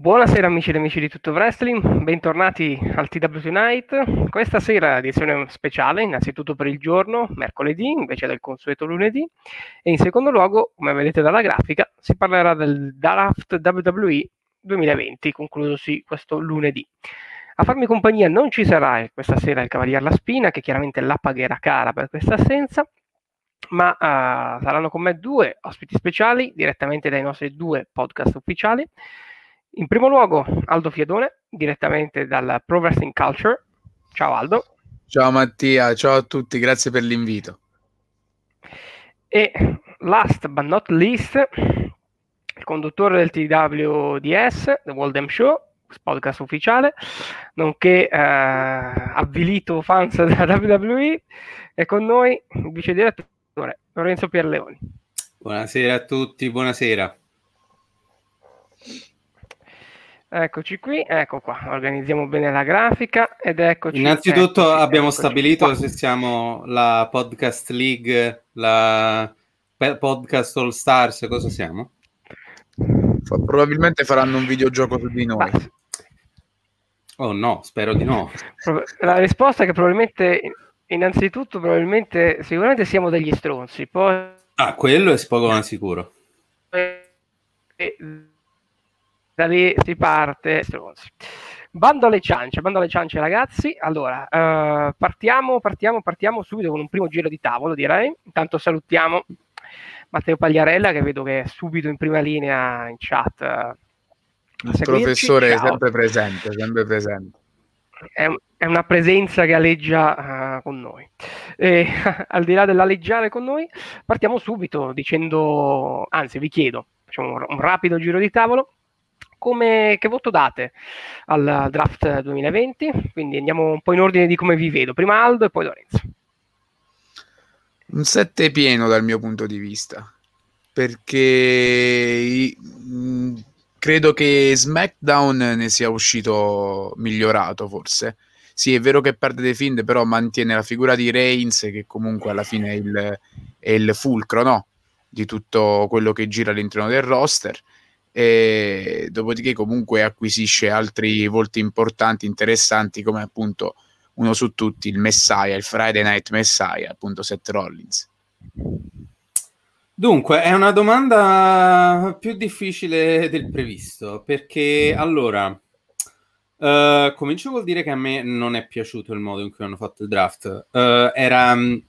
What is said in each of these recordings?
Buonasera amici ed amici di Tutto Wrestling, bentornati al TW Tonight. Questa sera edizione speciale, innanzitutto per il giorno, mercoledì, invece del consueto lunedì, e in secondo luogo, come vedete dalla grafica, si parlerà del draft WWE 2020, conclusosi questo lunedì. A farmi compagnia non ci sarà questa sera il Cavalier La Spina, che chiaramente la pagherà cara per questa assenza, ma uh, saranno con me due ospiti speciali direttamente dai nostri due podcast ufficiali In primo luogo Aldo Fiedone, direttamente dal Pro Wrestling Culture. Ciao Aldo. Ciao Mattia, ciao a tutti, grazie per l'invito. E last but not least, il conduttore del TWDS, The World M Show, podcast ufficiale, nonché eh, avvilito fans della WWE, è con noi il vice direttore Lorenzo Pierleoni. Buonasera a tutti, buonasera. Eccoci qui, ecco qua, organizziamo bene la grafica ed eccoci. Innanzitutto eccoci, abbiamo eccoci stabilito qua. se siamo la Podcast League, la Podcast All Stars, cosa siamo? Probabilmente faranno un videogioco su di noi. Oh no, spero di no. la risposta è che probabilmente, innanzitutto, probabilmente, sicuramente siamo degli stronzi, poi... Ah, quello è poco ma sicuro. E da lì si parte stronzi. Bando alle ciance, bando alle ciance ragazzi. Allora, eh, partiamo, partiamo, partiamo subito con un primo giro di tavolo, direi. Intanto salutiamo Matteo Pagliarella che vedo che è subito in prima linea in chat. eh, Il professore Ciao. è sempre presente, sempre presente. È, è una presenza che alleggia uh, con noi. E, al di là dell'alleggiare con noi, partiamo subito dicendo, anzi vi chiedo, facciamo un, un rapido giro di tavolo. Come, che voto date al draft 2020? Quindi andiamo un po' in ordine di come vi vedo. Prima Aldo e poi Lorenzo. Un 7 pieno dal mio punto di vista, perché mh, credo che SmackDown ne sia uscito migliorato forse. Sì, è vero che perde dei Find, però mantiene la figura di Reigns, che comunque alla fine è il, è il fulcro no? di tutto quello che gira all'interno del roster. E dopodiché comunque acquisisce altri volti importanti, interessanti, come appunto uno su tutti, il Messiah, il Friday Night Messiah, appunto Seth Rollins. Dunque, è una domanda più difficile del previsto, perché allora, eh, comincio col dire che a me non è piaciuto il modo in cui hanno fatto il draft. Eh, era, mh,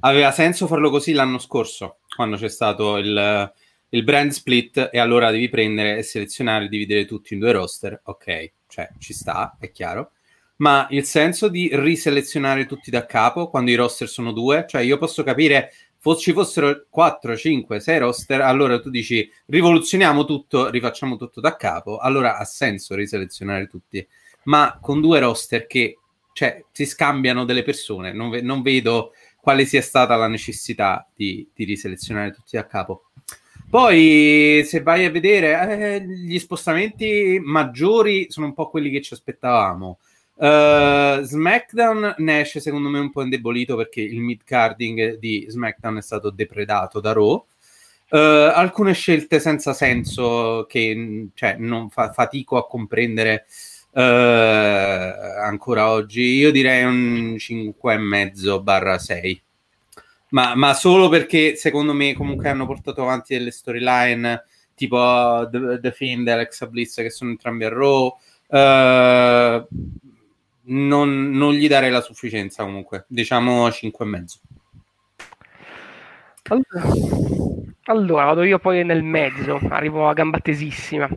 aveva senso farlo così l'anno scorso, quando c'è stato il, il brand split, e allora devi prendere e selezionare, dividere tutti in due roster. Ok, cioè ci sta, è chiaro. Ma il senso di riselezionare tutti da capo quando i roster sono due, cioè io posso capire ci fossero 4, 5, 6 roster, allora tu dici rivoluzioniamo tutto, rifacciamo tutto da capo, allora ha senso riselezionare tutti. Ma con due roster che cioè, si scambiano delle persone, non, ve- non vedo quale sia stata la necessità di, di riselezionare tutti da capo. Poi, se vai a vedere, eh, gli spostamenti maggiori sono un po' quelli che ci aspettavamo. Uh, SmackDown ne esce secondo me un po' indebolito perché il mid-carding di SmackDown è stato depredato da Raw. Uh, alcune scelte senza senso che cioè, non fa- fatico a comprendere uh, ancora oggi. Io direi un 5,5 barra 6. Ma, ma solo perché secondo me comunque hanno portato avanti delle storyline tipo The, The Fiend e Alexa Bliss che sono entrambi a Raw. Uh, non, non, gli darei la sufficienza comunque, diciamo 5,5. Allora, allora, vado io poi nel mezzo, arrivo a gamba tesissima.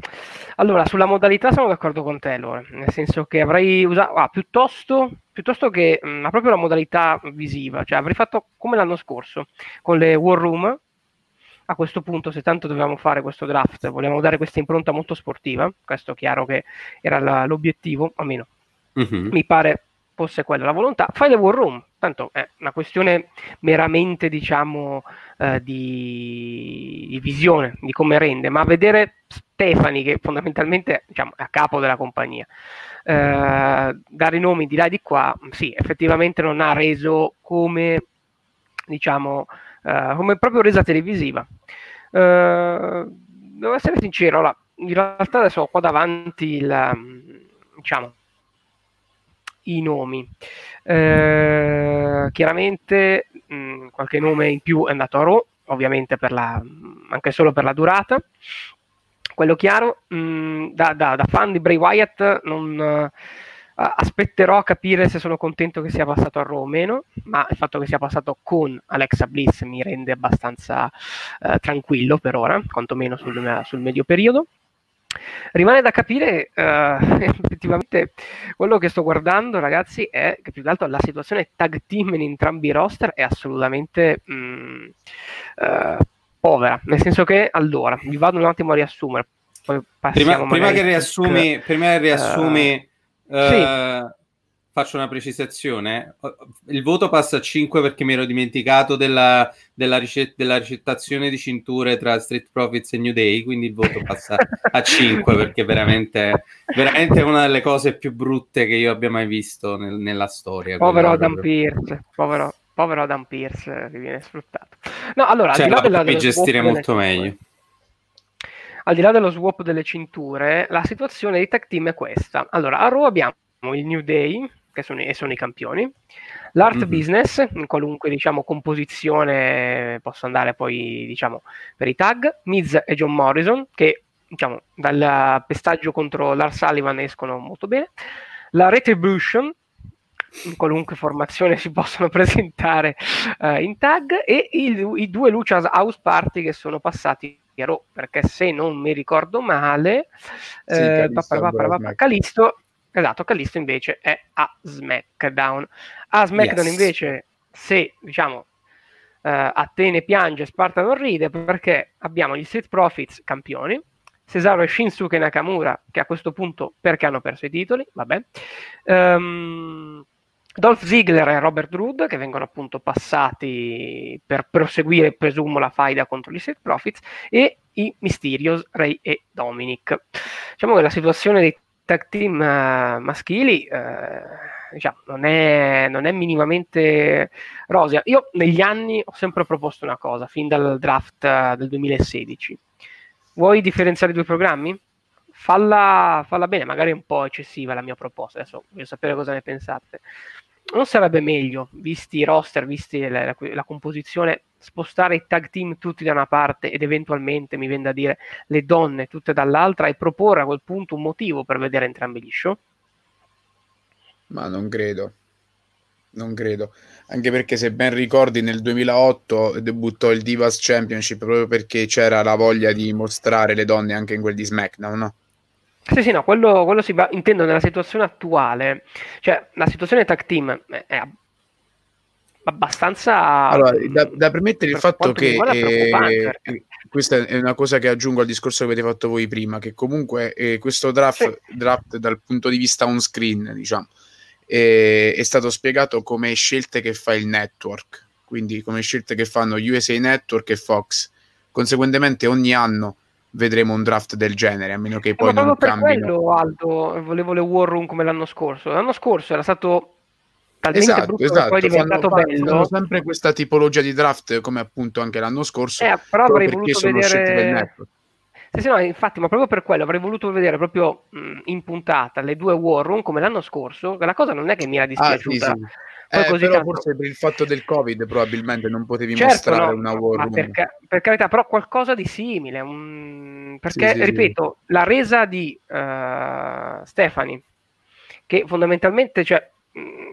Allora, sulla modalità sono d'accordo con te, allora, nel senso che avrei usato, ah, piuttosto, piuttosto che mh, proprio la modalità visiva, cioè avrei fatto come l'anno scorso, con le War Room, a questo punto, se tanto dovevamo fare questo draft, volevamo dare questa impronta molto sportiva, questo è chiaro che era la, l'obiettivo, almeno Mm-hmm. mi pare fosse quella la volontà, fai le war room, tanto è una questione meramente diciamo eh, di, di, visione, di come rende, ma vedere Stefani che fondamentalmente diciamo, è a capo della compagnia, eh, dare nomi di là e di qua, sì, effettivamente non ha reso come diciamo eh, come proprio resa televisiva. Eh, devo essere sincero, allora, in realtà adesso ho qua davanti il diciamo i nomi. Eh, chiaramente mh, qualche nome in più è andato a Raw, ovviamente la, anche solo per la durata. Quello chiaro, mh, da, da, da, fan di Bray Wyatt non, uh, aspetterò a capire se sono contento che sia passato a Raw o meno, ma il fatto che sia passato con Alexa Bliss mi rende abbastanza uh, tranquillo per ora, quantomeno sul, sul medio periodo. Rimane da capire uh, effettivamente quello che sto guardando, ragazzi, è che più che altro la situazione tag team in entrambi i roster è assolutamente mh, mm, uh, povera. Nel senso che allora vi vado un attimo a riassumere. prima, prima, che riassumi, prima che riassumi uh, sì faccio una precisazione. Il voto passa a 5 perché mi ero dimenticato della, della, ricet- della, ricettazione di cinture tra Street Profits e New Day, quindi il voto passa a 5 perché veramente, veramente è una delle cose più brutte che io abbia mai visto nel, nella storia. Povero Adam Pierce, povero, povero Adam Pierce che viene sfruttato. No, allora, cioè, al di là della, gestire molto meglio. Al di là dello swap delle cinture, la situazione dei tag team è questa. Allora, a Raw abbiamo il New Day, che sono, e sono i campioni. L'art mm-hmm. business, in qualunque diciamo, composizione posso andare poi diciamo, per i tag, Miz e John Morrison, che diciamo, dal pestaggio contro Lars Sullivan escono molto bene. La Retribution, in qualunque formazione si possono presentare uh, in tag, e il, i due Lucia's House Party che sono passati a Raw, perché se non mi ricordo male, sì, eh, Calisto Esatto, Callisto invece è a SmackDown. A SmackDown yes. invece, se diciamo uh, Atene piange, Sparta non ride, perché abbiamo gli Street Profits campioni, Cesaro e Shinsuke Nakamura, che a questo punto perché hanno perso i titoli, vabbè. Um, Dolph Ziggler e Robert Roode che vengono appunto passati per proseguire, presumo, la faida contro gli Street Profits e i Mysterios, Ray e Dominic. Diciamo che la situazione dei tag team uh, maschili uh, diciamo, non, è, non, è, minimamente rosea. Io negli anni ho sempre proposto una cosa, fin dal draft uh, del 2016. Vuoi differenziare i due programmi? Falla, falla bene, magari è un po' eccessiva la mia proposta, adesso voglio sapere cosa ne pensate non sarebbe meglio, visti i roster, visti la, la, la, composizione, spostare i tag team tutti da una parte ed eventualmente, mi viene da dire, le donne tutte dall'altra e proporre a quel punto un motivo per vedere entrambi gli show? Ma non credo. Non credo. Anche perché se ben ricordi nel 2008 debuttò il Divas Championship proprio perché c'era la voglia di mostrare le donne anche in quel di SmackDown, no? Sì, sì, no, quello, quello si va, intendo nella situazione attuale, cioè la situazione tag team è abbastanza... Allora, da, da premettere il fatto che eh, questa è una cosa che aggiungo al discorso che avete fatto voi prima, che comunque eh, questo draft, sì. draft, dal punto di vista on screen, diciamo, eh, è stato spiegato come scelte che fa il network, quindi come scelte che fanno USA Network e Fox. Conseguentemente ogni anno vedremo un draft del genere, a meno che poi Ma non per cambino. quello, Aldo, volevo le War Room come l'anno scorso. L'anno scorso era stato talmente esatto, brutto esatto. poi è diventato fanno, bello. Fanno sempre questa tipologia di draft, come appunto anche l'anno scorso, eh, però avrei voluto vedere... Sì, sì, no, infatti, ma proprio per quello avrei voluto vedere proprio mh, in puntata le due War Room come l'anno scorso. La cosa non è che mi era dispiaciuta. Ah, sì, sì. Eh, così però tanto... forse per il fatto del Covid probabilmente non potevi certo, mostrare no, una war room. Per, per, carità, però qualcosa di simile. Un... Perché, sì, sì, ripeto, sì. la resa di uh, Stefani, che fondamentalmente, cioè, mh,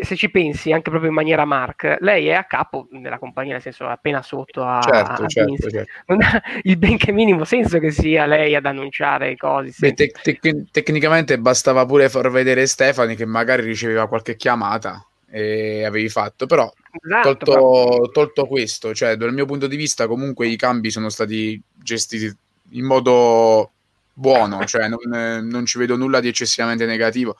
se ci pensi anche proprio in maniera Mark, lei è a capo della compagnia, nel senso appena sotto a, certo, a certo, certo. Non ha il benché minimo senso che sia lei ad annunciare cose. Beh, te- te- tecnicamente bastava pure far vedere Stefani che magari riceveva qualche chiamata e avevi fatto, però, esatto, tolto, tolto questo, cioè dal mio punto di vista comunque i cambi sono stati gestiti in modo buono, cioè non, non ci vedo nulla di eccessivamente negativo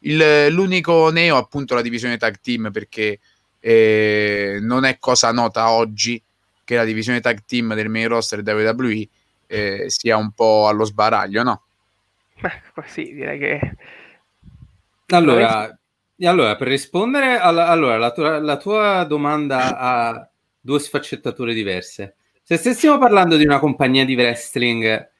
il, l'unico neo appunto la divisione tag team perché eh, non è cosa nota oggi che la divisione tag team del main roster WWE eh, sia un po' allo sbaraglio, no? Beh, sì, direi che... Allora, allora per rispondere alla allora, la, tua, la tua domanda ha due sfaccettature diverse. Se stessimo parlando di una compagnia di wrestling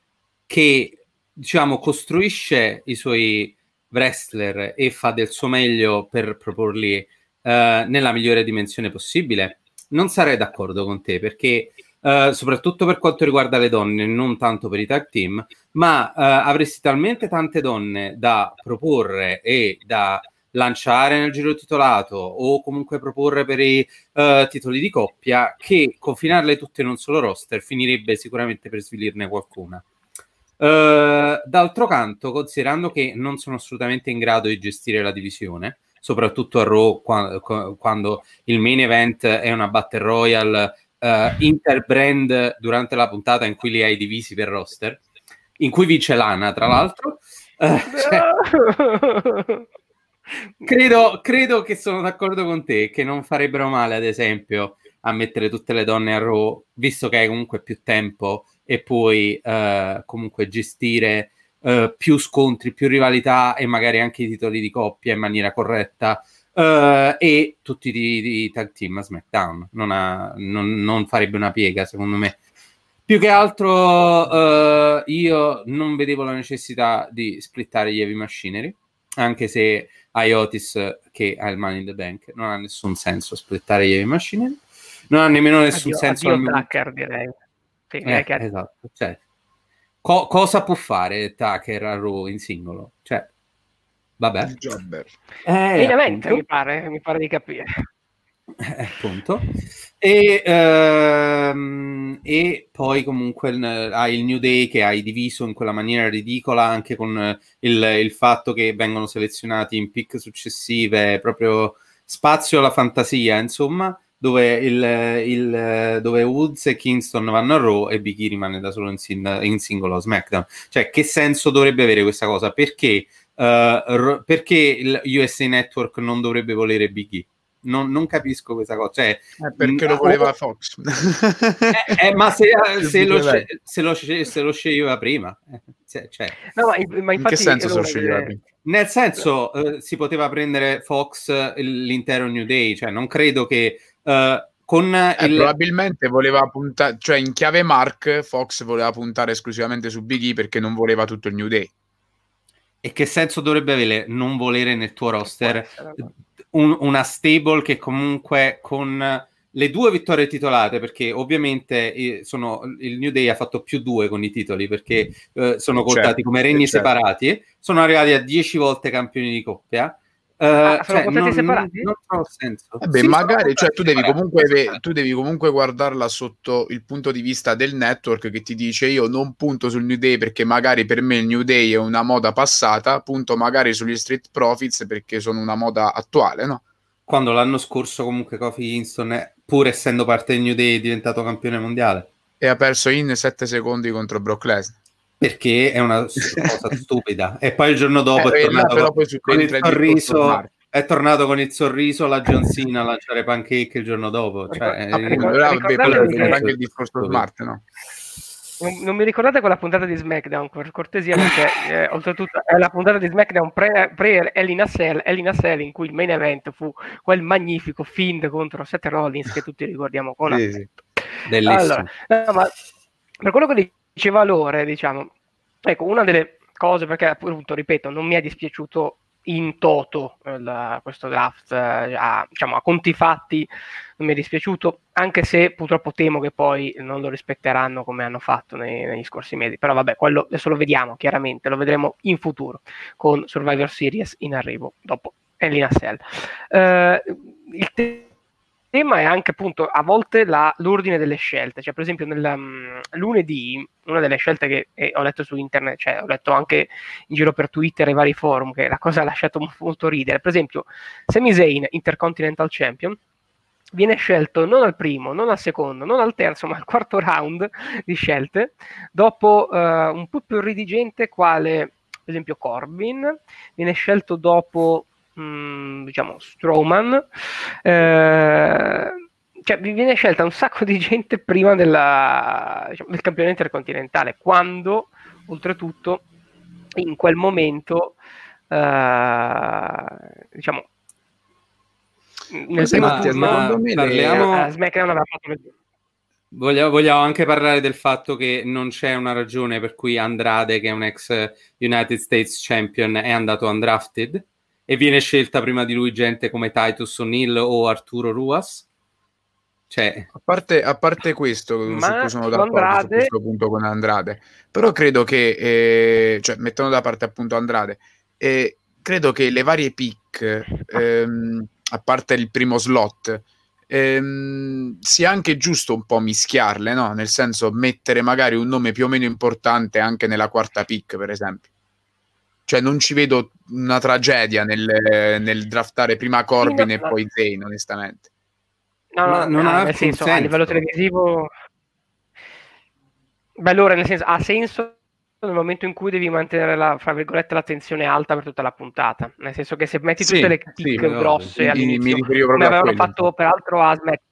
che, diciamo, costruisce i suoi wrestler e fa del suo meglio per proporli uh, nella migliore dimensione possibile, non sarei d'accordo con te perché uh, soprattutto per quanto riguarda le donne, non tanto per i tag team, ma uh, avresti talmente tante donne da proporre e da lanciare nel giro titolato o comunque proporre per i uh, titoli di coppia che confinarle tutte in un solo roster finirebbe sicuramente per svilirne qualcuna. Uh, d'altro canto, considerando che non sono assolutamente in grado di gestire la divisione, soprattutto a Raw quando, quando il main event è una Battle Royale uh, interbrand durante la puntata in cui li hai divisi per roster, in cui vince Lana, tra l'altro. Uh, cioè, credo, credo che sono d'accordo con te che non farebbero male, ad esempio, a mettere tutte le donne a Raw, visto che hai comunque più tempo e puoi uh, comunque gestire uh, più scontri, più rivalità e magari anche i titoli di coppia in maniera corretta. Uh, e tutti i, i, tag team a SmackDown. Non, ha, non, non, farebbe una piega secondo me. Più che altro io non vedevo la necessità di splittare gli Heavy Machinery anche se Iotis che ha il Money in the Bank non ha nessun senso splittare gli Heavy Machinery. Non ha nemmeno nessun addio, senso addio Tucker, direi. sì, eh, che... Esatto, cioè, co- cosa può fare Tucker a Raw in singolo? Cioè, vabbè. Jobber. Eh, Finalmente, mi pare, mi pare di capire. Eh, appunto. E, ehm, e, poi comunque hai il New Day che hai diviso in quella maniera ridicola anche con il, il, fatto che vengono selezionati in pick successive, proprio spazio alla fantasia, insomma dove, il, il, dove Woods e Kingston vanno a Raw e Big E rimane da solo in, sin, in singolo a SmackDown. Cioè, che senso dovrebbe avere questa cosa? Perché, uh, perché il USA Network non dovrebbe volere Big E? Non, non, capisco questa cosa. Cioè, eh, perché lo voleva Fox. eh, eh, ma se, se, lo, se, lo, se, lo, sceglieva prima. Cioè, cioè. No, ma, ma infatti, In che senso se lo sceglieva prima? Nel senso, eh, si poteva prendere Fox l'intero New Day. Cioè, non credo che Uh, con eh, il... Probabilmente voleva puntare, cioè in chiave Mark, Fox voleva puntare esclusivamente su Big E perché non voleva tutto il New Day. E che senso dovrebbe avere non volere nel tuo roster un, una stable che comunque con le due vittorie titolate, perché ovviamente eh, sono, il New Day ha fatto più due con i titoli perché eh, sono contati certo, come regni certo. separati, sono arrivati a dieci volte campioni di coppia Uh, ah, sono cioè, non, separati? Non, non senso. Beh, sì, magari cioè, tu, devi comunque, tu, devi comunque, guardarla sotto il punto di vista del network che ti dice io non punto sul New Day perché magari per me il New Day è una moda passata, punto magari sugli Street Profits perché sono una moda attuale, no? Quando l'anno scorso comunque Kofi Kingston, pur essendo parte del New Day, è diventato campione mondiale. E ha perso in 7 secondi contro Brock Lesnar perché è una cosa stupida. E poi il giorno dopo eh, è, tornato là, con, con il sorriso. È tornato con il sorriso la John Cena a lanciare pancake il giorno dopo. Cioè, anche il discorso smart, no? Non, non, mi ricordate quella puntata di SmackDown, per cortesia, perché eh, oltretutto è la puntata di SmackDown pre, pre Elina Cell, Elina Cell in cui il main event fu quel magnifico Fiend contro Seth Rollins che tutti ricordiamo con sì. Bellissimo. Allora, no, ma per quello che valore, diciamo. Ecco, una delle cose, perché appunto, ripeto, non mi è dispiaciuto in toto il, questo draft, eh, a, diciamo, a conti fatti non mi è dispiaciuto, anche se purtroppo temo che poi non lo rispetteranno come hanno fatto nei, negli scorsi mesi. Però vabbè, quello adesso lo vediamo chiaramente, lo vedremo in futuro con Survivor Series in arrivo dopo Elina Cell. Uh, il te- tema è anche appunto a volte la, l'ordine delle scelte, cioè per esempio nel um, lunedì una delle scelte che eh, ho letto su internet, cioè ho letto anche in giro per Twitter e vari forum che la cosa ha lasciato molto ridere, per esempio Sami Zayn Intercontinental Champion viene scelto non al primo, non al secondo, non al terzo, ma al quarto round di scelte, dopo uh, un po' più ridigente quale per esempio Corbin, viene scelto dopo mh, mm, diciamo, Strowman, eh, cioè vi viene scelta un sacco di gente prima della, diciamo, del campione intercontinentale, quando oltretutto in quel momento eh, diciamo nel primo turno parliamo... Eh, SmackDown aveva fatto Vogliamo, vogliamo, anche parlare del fatto che non c'è una ragione per cui Andrade, che è un ex United States Champion, è andato undrafted e viene scelta prima di lui gente come Titus O'Neill o Arturo Ruas? Cioè... A, parte, a parte questo, Ma su cui sono d'accordo Andrade... su questo punto con Andrade, però credo che, eh, cioè, mettendo da parte appunto Andrade, eh, credo che le varie pick, ehm, a parte il primo slot, ehm, sia anche giusto un po' mischiarle, no? Nel senso mettere magari un nome più o meno importante anche nella quarta pick, per esempio. Cioè non ci vedo una tragedia nel, nel draftare prima Corbin sì, no, e poi Zane, onestamente. No, no, non ha nel senso, senso, a livello televisivo... Beh, allora, nel senso, ha senso nel momento in cui devi mantenere la, fra virgolette, l'attenzione alta per tutta la puntata. Nel senso che se metti tutte sì, le kick sì, grosse no, all'inizio, mi, come avevano fatto peraltro a SmackDown,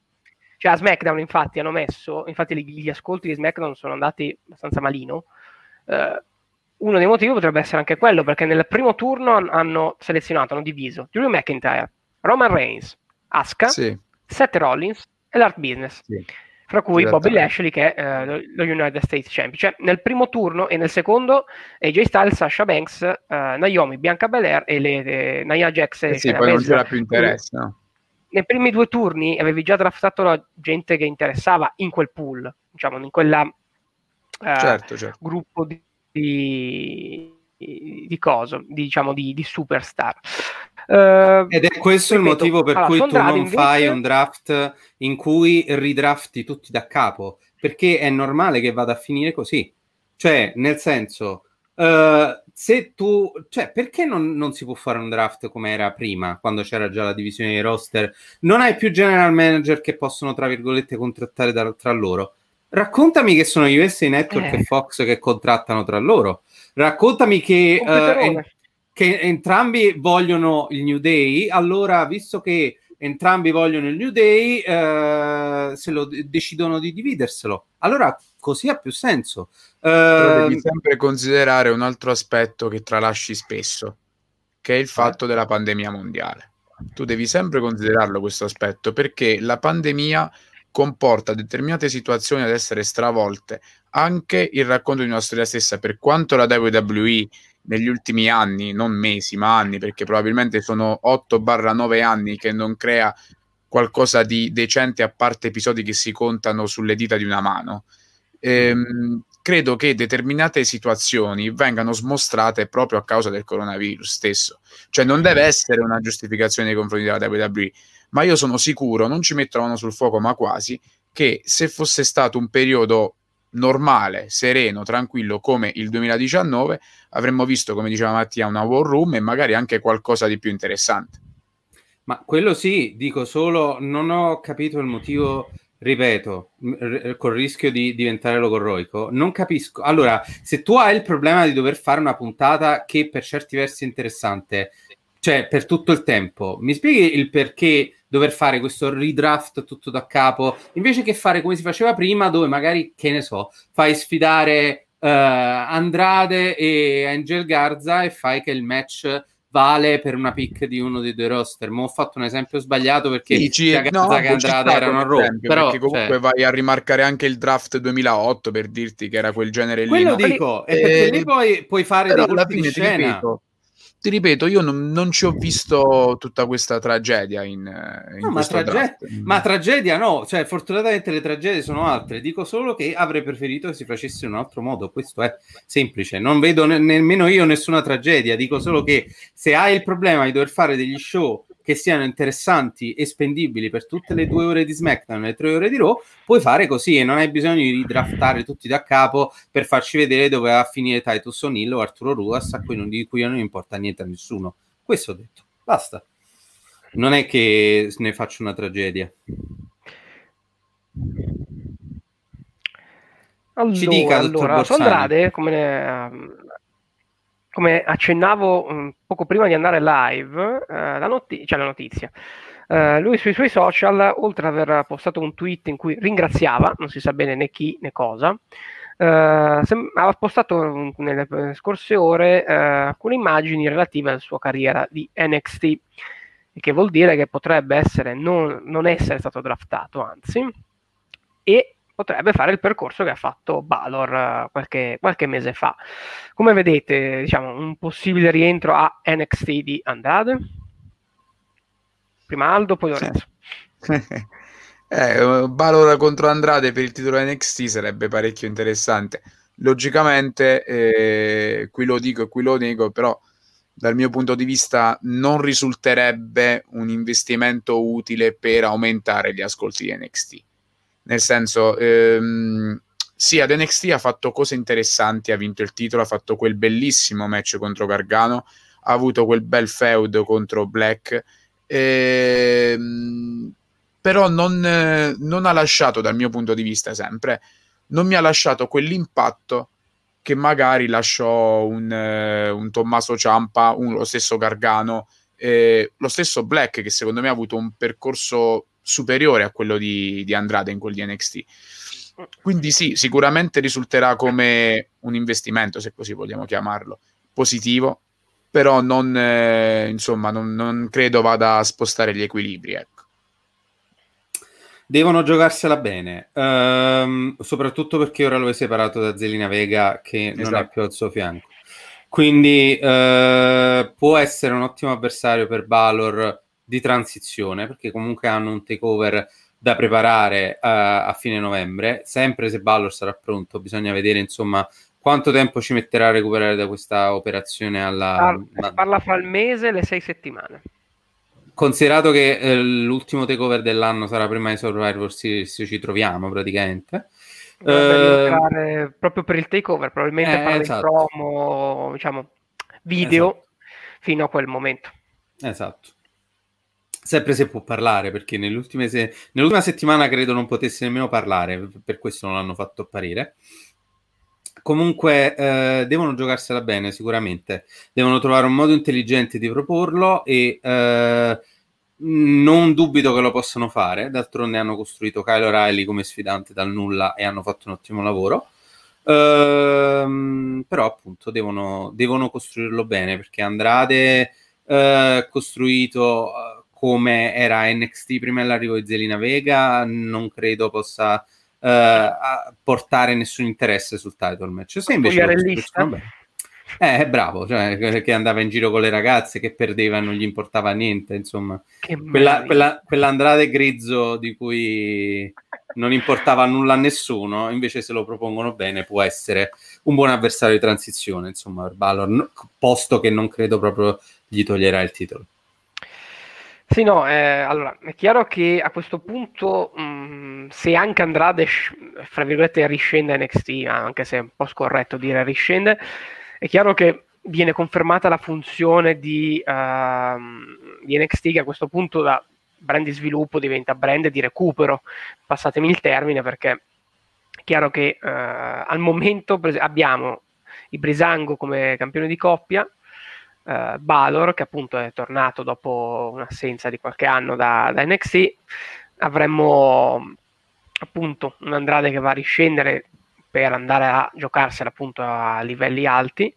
cioè a SmackDown infatti hanno messo, infatti gli, gli ascolti di SmackDown sono andati abbastanza malino. Uh, uno dei motivi potrebbe essere anche quello, perché nel primo turno hanno selezionato, hanno diviso Drew McIntyre, Roman Reigns, Asuka, sì. Seth Rollins e l'Art Business. Sì fra cui Bobby Lashley che è eh, lo United States Champion. Cioè, nel primo turno e nel secondo AJ Styles, Sasha Banks, eh, Naomi, Bianca Belair e le, le Nia Jax. Eh sì, poi non c'era più interesse. No? Nei primi due turni avevi già draftato la gente che interessava in quel pool, diciamo, in quella eh, certo, certo. gruppo di, di, di coso, diciamo, di, di superstar. Uh, Ed è questo ripeto, il motivo per allora, cui tu non invece... fai un draft in cui ridrafti tutti da capo, perché è normale che vada a finire così. Cioè, nel senso, uh, se tu, cioè, perché non, non, si può fare un draft come era prima, quando c'era già la divisione dei roster? Non hai più general manager che possono, tra virgolette, contrattare da, tra loro. Raccontami che sono USA Network eh. e Fox che contrattano tra loro. Raccontami che uh, che entrambi vogliono il New Day, allora visto che entrambi vogliono il New Day, eh, se lo decidono di dividerselo. Allora così ha più senso. Però devi ehm, sempre considerare un altro aspetto che tralasci spesso, che è il fatto della pandemia mondiale. Tu devi sempre considerarlo questo aspetto perché la pandemia comporta determinate situazioni ad essere stravolte, anche il racconto di una storia stessa, per quanto la WWE negli ultimi anni, non mesi, ma anni, perché probabilmente sono 8-9 anni che non crea qualcosa di decente a parte episodi che si contano sulle dita di una mano. Ehm, credo che determinate situazioni vengano smostrate proprio a causa del coronavirus stesso. Cioè non deve essere una giustificazione nei confronti della WWE, ma io sono sicuro, non ci metto la mano sul fuoco, ma quasi, che se fosse stato un periodo normale, sereno, tranquillo come il 2019, avremmo visto, come diceva Mattia, una war room e magari anche qualcosa di più interessante. Ma quello sì, dico solo, non ho capito il motivo, ripeto, r- col rischio di diventare logorroico, non capisco. Allora, se tu hai il problema di dover fare una puntata che per certi versi è interessante, cioè per tutto il tempo, mi spieghi il perché dover fare questo redraft tutto da capo, invece che fare come si faceva prima, dove magari, che ne so, fai sfidare uh, Andrade e Angel Garza e fai che il match vale per una pick di uno dei due roster. Ma ho fatto un esempio sbagliato perché Dici, sia no, che Andrade erano a Raw. Però perché comunque cioè... vai a rimarcare anche il draft 2008 per dirti che era quel genere lì. Quello dico, e perché eh, lì poi puoi fare dei colpi di scena. Ripeto, ti ripeto, io non, non, ci ho visto tutta questa tragedia in, in no, ma, trage- ma, tragedia no, cioè fortunatamente le tragedie sono altre, dico solo che avrei preferito che si facesse in un altro modo, questo è semplice, non vedo ne- nemmeno io nessuna tragedia, dico solo che se hai il problema di dover fare degli show che siano interessanti e spendibili per tutte le due ore di SmackDown e le tre ore di Raw, puoi fare così e non hai bisogno di ridraftare tutti da capo per farci vedere dove va a finire Titus O'Neill o Arturo Ruas, a cui non, di cui non importa niente a nessuno. Questo ho detto, basta. Non è che ne faccio una tragedia. Allora, Ci dica, allora, su Andrade, come ne, come accennavo um, poco prima di andare live, uh, la, noti- cioè la notizia. Uh, lui sui suoi social, oltre ad aver postato un tweet in cui ringraziava, non si sa bene né chi né cosa, uh, sem- ha postato nelle scorse ore alcune immagini relative alla sua carriera di NXT, che vuol dire che potrebbe essere non, non essere stato draftato, anzi, e potrebbe fare il percorso che ha fatto Balor uh, qualche, qualche, mese fa. Come vedete, diciamo, un possibile rientro a NXT di Andrade? Prima Aldo, poi Lorenzo. eh, Balor contro Andrade per il titolo NXT sarebbe parecchio interessante. Logicamente, eh, qui lo dico e qui lo nego, però dal mio punto di vista non risulterebbe un investimento utile per aumentare gli ascolti di NXT. Nel senso, ehm, sì, ad NXT ha fatto cose interessanti, ha vinto il titolo, ha fatto quel bellissimo match contro Gargano, ha avuto quel bel feud contro Black, ehm, però non, non ha lasciato, dal mio punto di vista sempre, non mi ha lasciato quell'impatto che magari lasciò un, eh, un Tommaso Ciampa, un, lo stesso Gargano, eh, lo stesso Black che secondo me ha avuto un percorso superiore a quello di, di Andrade in quel di NXT. Quindi sì, sicuramente risulterà come un investimento, se così vogliamo chiamarlo, positivo, però non, eh, insomma, non, non credo vada a spostare gli equilibri. Ecco. Devono giocarsela bene, um, soprattutto perché ora lo hai separato da Zelina Vega che esatto. non è più al suo fianco. Quindi uh, può essere un ottimo avversario per Balor di transizione, perché comunque hanno un takeover da preparare uh, a fine novembre, sempre se Balor sarà pronto, bisogna vedere insomma quanto tempo ci metterà a recuperare da questa operazione alla... Parla, parla fra il mese e le sei settimane considerato che eh, l'ultimo takeover dell'anno sarà prima di Survivor Series, ci troviamo praticamente. Eh, proprio per il takeover, probabilmente eh, fare esatto. promo, diciamo, video esatto. fino a quel momento. Esatto. Sempre se può parlare, perché se... nell'ultima settimana credo non potesse nemmeno parlare, per questo non l'hanno fatto apparire. Comunque eh, devono giocarsela bene sicuramente, devono trovare un modo intelligente di proporlo e eh, non dubito che lo possano fare, d'altronde hanno costruito Kyle O'Reilly come sfidante dal nulla e hanno fatto un ottimo lavoro. Ehm, però appunto devono, devono, costruirlo bene perché Andrade eh, costruito eh, come era NXT prima dell'arrivo di Zelina Vega non credo possa uh, portare nessun interesse sul title match. Se invece eh, bravo, cioè, che andava in giro con le ragazze che perdeva non gli importava niente, insomma. Quella, quella, quell'Andrade grezzo di cui non importava nulla a nessuno, invece se lo propongono bene può essere un buon avversario di transizione, insomma, per Balor, posto che non credo proprio gli toglierà il titolo. Sì, no, eh, allora è chiaro che a questo punto, mh, mm, se anche Andrade, fra virgolette, riscende NXT, anche se è un po' scorretto dire riscende, è chiaro che viene confermata la funzione di, uh, di NXT che a questo punto da brand di sviluppo diventa brand di recupero, passatemi il termine, perché è chiaro che uh, al momento abbiamo i Brisango come campione di coppia, uh, Balor, che appunto è tornato dopo un'assenza di qualche anno da, da NXT, avremmo appunto un Andrade che va a riscendere per andare a giocarsela appunto a livelli alti.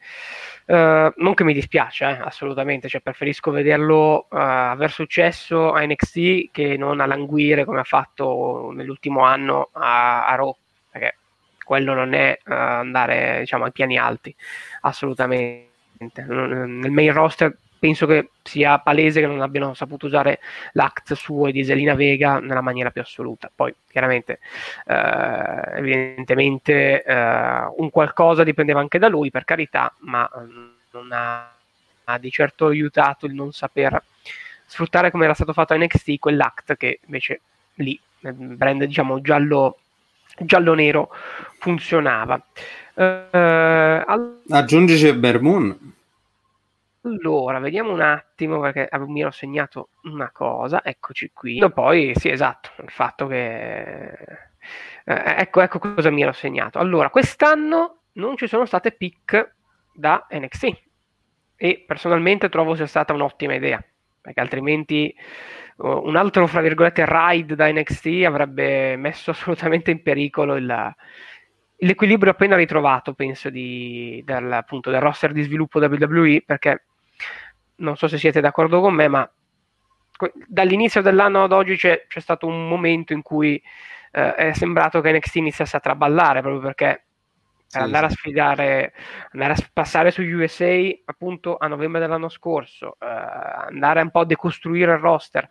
Uh, non che mi dispiace, eh, assolutamente, cioè, preferisco vederlo uh, aver successo a NXT che non a languire come ha fatto nell'ultimo anno a, a Raw, perché quello non è uh, andare diciamo ai piani alti, assolutamente nel main roster penso che sia palese che non abbiano saputo usare l'act suo e di Selina Vega nella maniera più assoluta. Poi chiaramente, eh, evidentemente, eh, un qualcosa dipendeva anche da lui, per carità, ma mm, non ha, ha, di certo aiutato il non saper sfruttare come era stato fatto a NXT quell'act che invece lì, nel brand diciamo giallo, giallo-nero, funzionava. Uh, all- Aggiungici Bermoon. Allora, vediamo un attimo perché mi ero segnato una cosa, eccoci qui. E poi, sì, esatto, il fatto che... Eh, ecco, ecco cosa mi ero segnato. Allora, quest'anno non ci sono state pick da NXT e personalmente trovo sia stata un'ottima idea, perché altrimenti uh, un altro, fra virgolette, ride da NXT avrebbe messo assolutamente in pericolo il l'equilibrio appena ritrovato, penso, di, del, appunto, del roster di sviluppo WWE, perché non so se siete d'accordo con me, ma dall'inizio dell'anno ad oggi c'è, c'è stato un momento in cui eh, è sembrato che NXT iniziasse a traballare proprio perché per sì, andare sì. a sfidare, andare a passare su USA appunto a novembre dell'anno scorso, eh, andare un po' a decostruire il roster,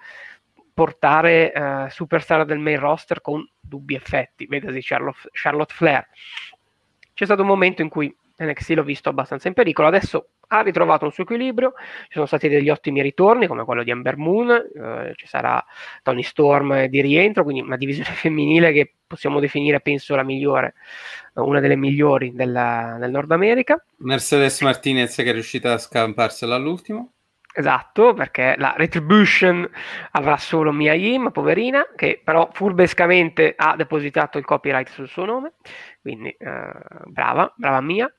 portare eh, superstar del main roster con dubbi effetti, vedasi Charlotte, Charlotte Flair. C'è stato un momento in cui NXT l'ho visto abbastanza in pericolo, adesso ha ritrovato un suo equilibrio, ci sono stati degli ottimi ritorni come quello di Amber Moon, eh, ci sarà Tony Storm di rientro, quindi una divisione femminile che possiamo definire penso la migliore, eh, una delle migliori della, del Nord America. Mercedes Martinez che è riuscita a scamparsela all'ultimo. Esatto, perché la Retribution avrà solo Mia Yim, poverina, che però furbescamente ha depositato il copyright sul suo nome, quindi eh, brava, brava Mia.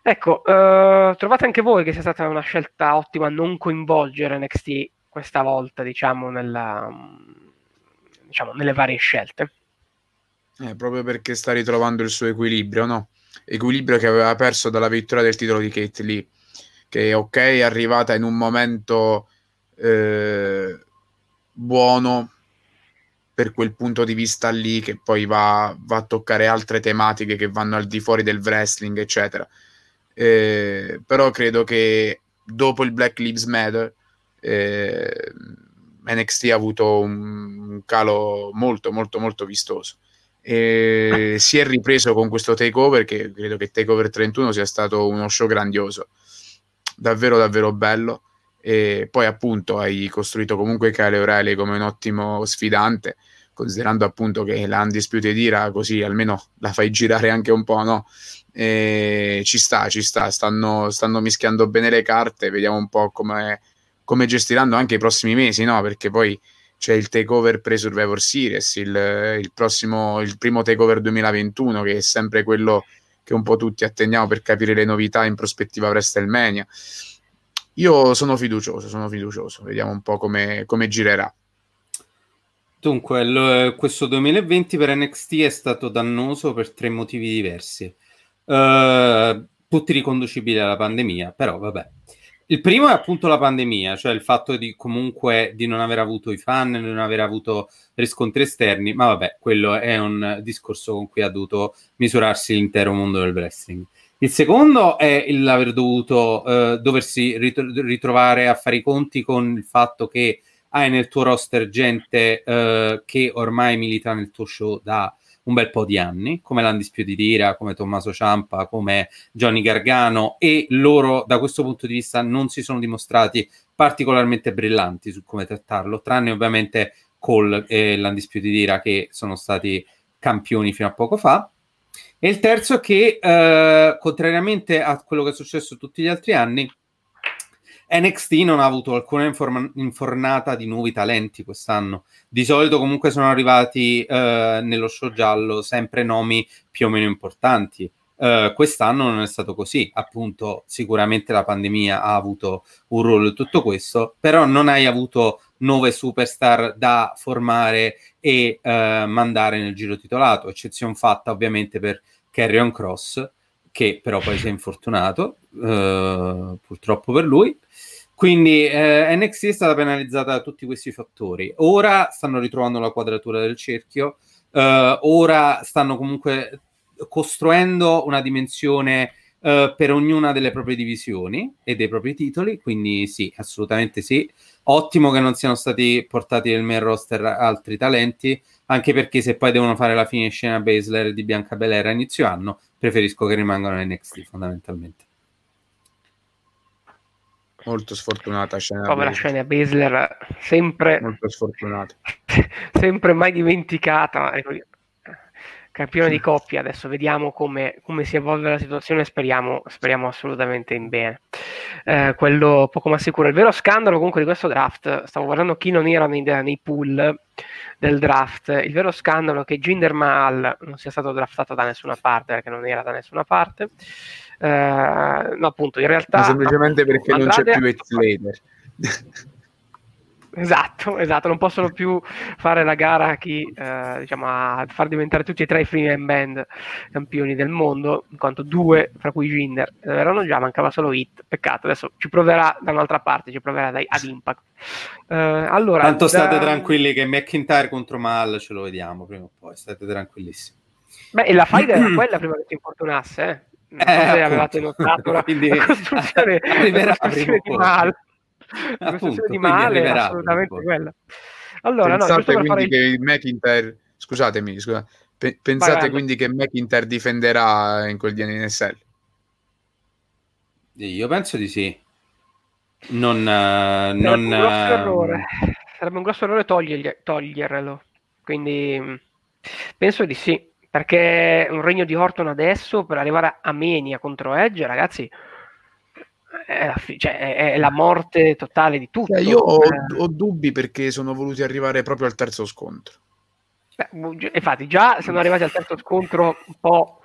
Ecco, eh, trovate anche voi che sia stata una scelta ottima non coinvolgere NXT questa volta, diciamo, nella, diciamo nelle varie scelte? Eh, proprio perché sta ritrovando il suo equilibrio, no? Equilibrio che aveva perso dalla vittoria del titolo di Kate Lee che ok è arrivata in un momento eh, buono per quel punto di vista lì che poi va, va, a toccare altre tematiche che vanno al di fuori del wrestling eccetera. Eh, però credo che dopo il Black Lives Matter eh, NXT ha avuto un, calo molto molto molto vistoso. E si è ripreso con questo takeover che credo che takeover 31 sia stato uno show grandioso davvero davvero bello e poi appunto hai costruito comunque Kyle O'Reilly come un ottimo sfidante considerando appunto che la Undisputed Era così almeno la fai girare anche un po' no? E ci sta, ci sta, stanno, stanno mischiando bene le carte vediamo un po' come, come gestiranno anche i prossimi mesi no? perché poi c'è il takeover pre-Survivor Series il, il, prossimo, il primo takeover 2021 che è sempre quello che un po' tutti attendiamo per capire le novità in prospettiva WrestleMania. Io sono fiducioso, sono fiducioso, vediamo un po' come, come girerà. Dunque, lo, questo 2020 per NXT è stato dannoso per tre motivi diversi, uh, tutti riconducibili alla pandemia, però vabbè. Il primo è appunto la pandemia, cioè il fatto di comunque di non aver avuto i fan, di non aver avuto riscontri esterni, ma vabbè, quello è un discorso con cui ha dovuto misurarsi l'intero mondo del wrestling. Il secondo è l'aver dovuto eh, doversi rit- ritrovare a fare i conti con il fatto che hai nel tuo roster gente eh, che ormai milita nel tuo show da un bel po' di anni, come l'Undisputed Ira, come Tommaso Ciampa, come Johnny Gargano, e loro da questo punto di vista non si sono dimostrati particolarmente brillanti su come trattarlo, tranne ovviamente Cole e l'Undisputed Ira che sono stati campioni fino a poco fa. E il terzo è che, eh, contrariamente a quello che è successo tutti gli altri anni, NXT non ha avuto alcuna informa- infornata di nuovi talenti quest'anno. Di solito comunque sono arrivati eh, nello show giallo sempre nomi più o meno importanti. Uh, quest'anno non è stato così, appunto sicuramente la pandemia ha avuto un ruolo in tutto questo, però non hai avuto nove superstar da formare e uh, mandare nel giro titolato, eccezione fatta ovviamente per Carrion Cross, che però poi si è infortunato, uh, purtroppo per lui. Quindi eh, NXT è stata penalizzata da tutti questi fattori. Ora stanno ritrovando la quadratura del cerchio, uh, ora stanno comunque costruendo una dimensione uh, per ognuna delle proprie divisioni e dei propri titoli. Quindi sì, assolutamente sì. Ottimo che non siano stati portati nel main roster altri talenti, anche perché se poi devono fare la fine scena Basler di Bianca Belair a inizio anno, preferisco che rimangano in NXT fondamentalmente. Molto sfortunata scena povera scena Basler sempre molto sfortunata. sempre mai dimenticata ecco, campione di coppia adesso vediamo come, come, si evolve la situazione speriamo, speriamo assolutamente in bene. Eh, quello poco ma sicuro. Il vero scandalo comunque di questo draft stavo guardando chi non era nei, nei pool del draft il vero scandalo è che Jinder Mahal non sia stato draftato da nessuna parte perché non era da nessuna parte. Eh, no, appunto, in realtà... Ma semplicemente perché Andrade... non c'è più Heath Slater. Esatto, esatto, non possono più fare la gara a chi, eh, diciamo, a far diventare tutti e tre i free band campioni del mondo, in quanto due, fra cui Jinder, erano già, mancava solo Hit, peccato, adesso ci proverà da un'altra parte, ci proverà dai, ad Impact. Eh, allora, Tanto state tranquilli che McIntyre contro Mal ce lo vediamo prima o poi, state tranquillissimi. Beh, e la fight era quella prima che si infortunasse, eh? non so eh, se avevate notato la, Quindi, la costruzione, arriverà, la costruzione di male la costruzione di male assolutamente quella allora pensate no, quindi che il McIntyre scusatemi scusa, pe- pensate vai, quindi che McIntyre difenderà in quel di NSL Io penso di sì. Non, uh, Sarebbe, non, un grosso uh, errore. Sarebbe un grosso errore togliergli- toglierlo. Quindi mh, penso di sì. Perché un regno di Orton adesso per arrivare a Mania contro Edge, ragazzi, è la, fi- cioè, è- è la morte totale di tutto. Cioè, io ho, Eh, ho dubbi perché sono voluti arrivare proprio al terzo scontro. Beh, infatti, già sono arrivati al terzo scontro un po'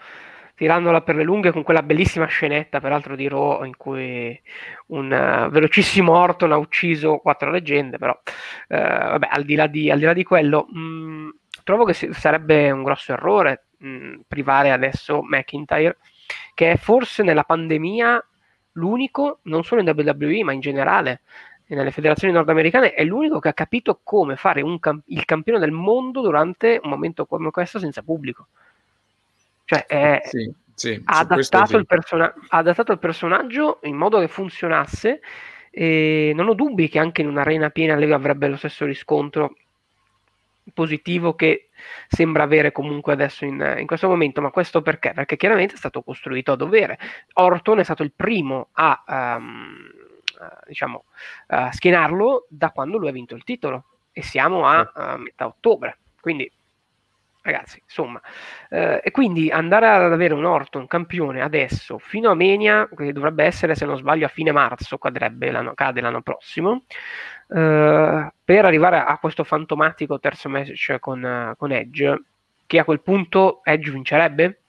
tirandola per le lunghe con quella bellissima scenetta, peraltro di Raw, in cui un eh, velocissimo Orton ha ucciso quattro leggende, però eh, vabbè, al di là di, al di là di quello, mh, trovo che si- sarebbe un grosso errore mh, privare adesso McIntyre, che è forse nella pandemia l'unico, non solo in WWE, ma in generale, nelle federazioni nordamericane è l'unico che ha capito come fare un cam- il campione del mondo durante un momento come questo senza pubblico. Cioè, è- Sì, sì, ha, adattato sì. il persona- ha adattato il personaggio in modo che funzionasse e non ho dubbi che anche in un'arena piena lui avrebbe lo stesso riscontro positivo che sembra avere comunque adesso in, in questo momento, ma questo perché? Perché chiaramente è stato costruito a dovere. Orton è stato il primo a, a, diciamo, a schienarlo da quando lui ha vinto il titolo e siamo a, a metà ottobre, quindi ragazzi, insomma, eh, e quindi andare ad avere un Orton campione adesso fino a Mania, che dovrebbe essere, se non sbaglio, a fine marzo, cadrebbe l'anno, cade l'anno prossimo, eh, per arrivare a questo fantomatico terzo match con, eh, con Edge, che a quel punto Edge vincerebbe?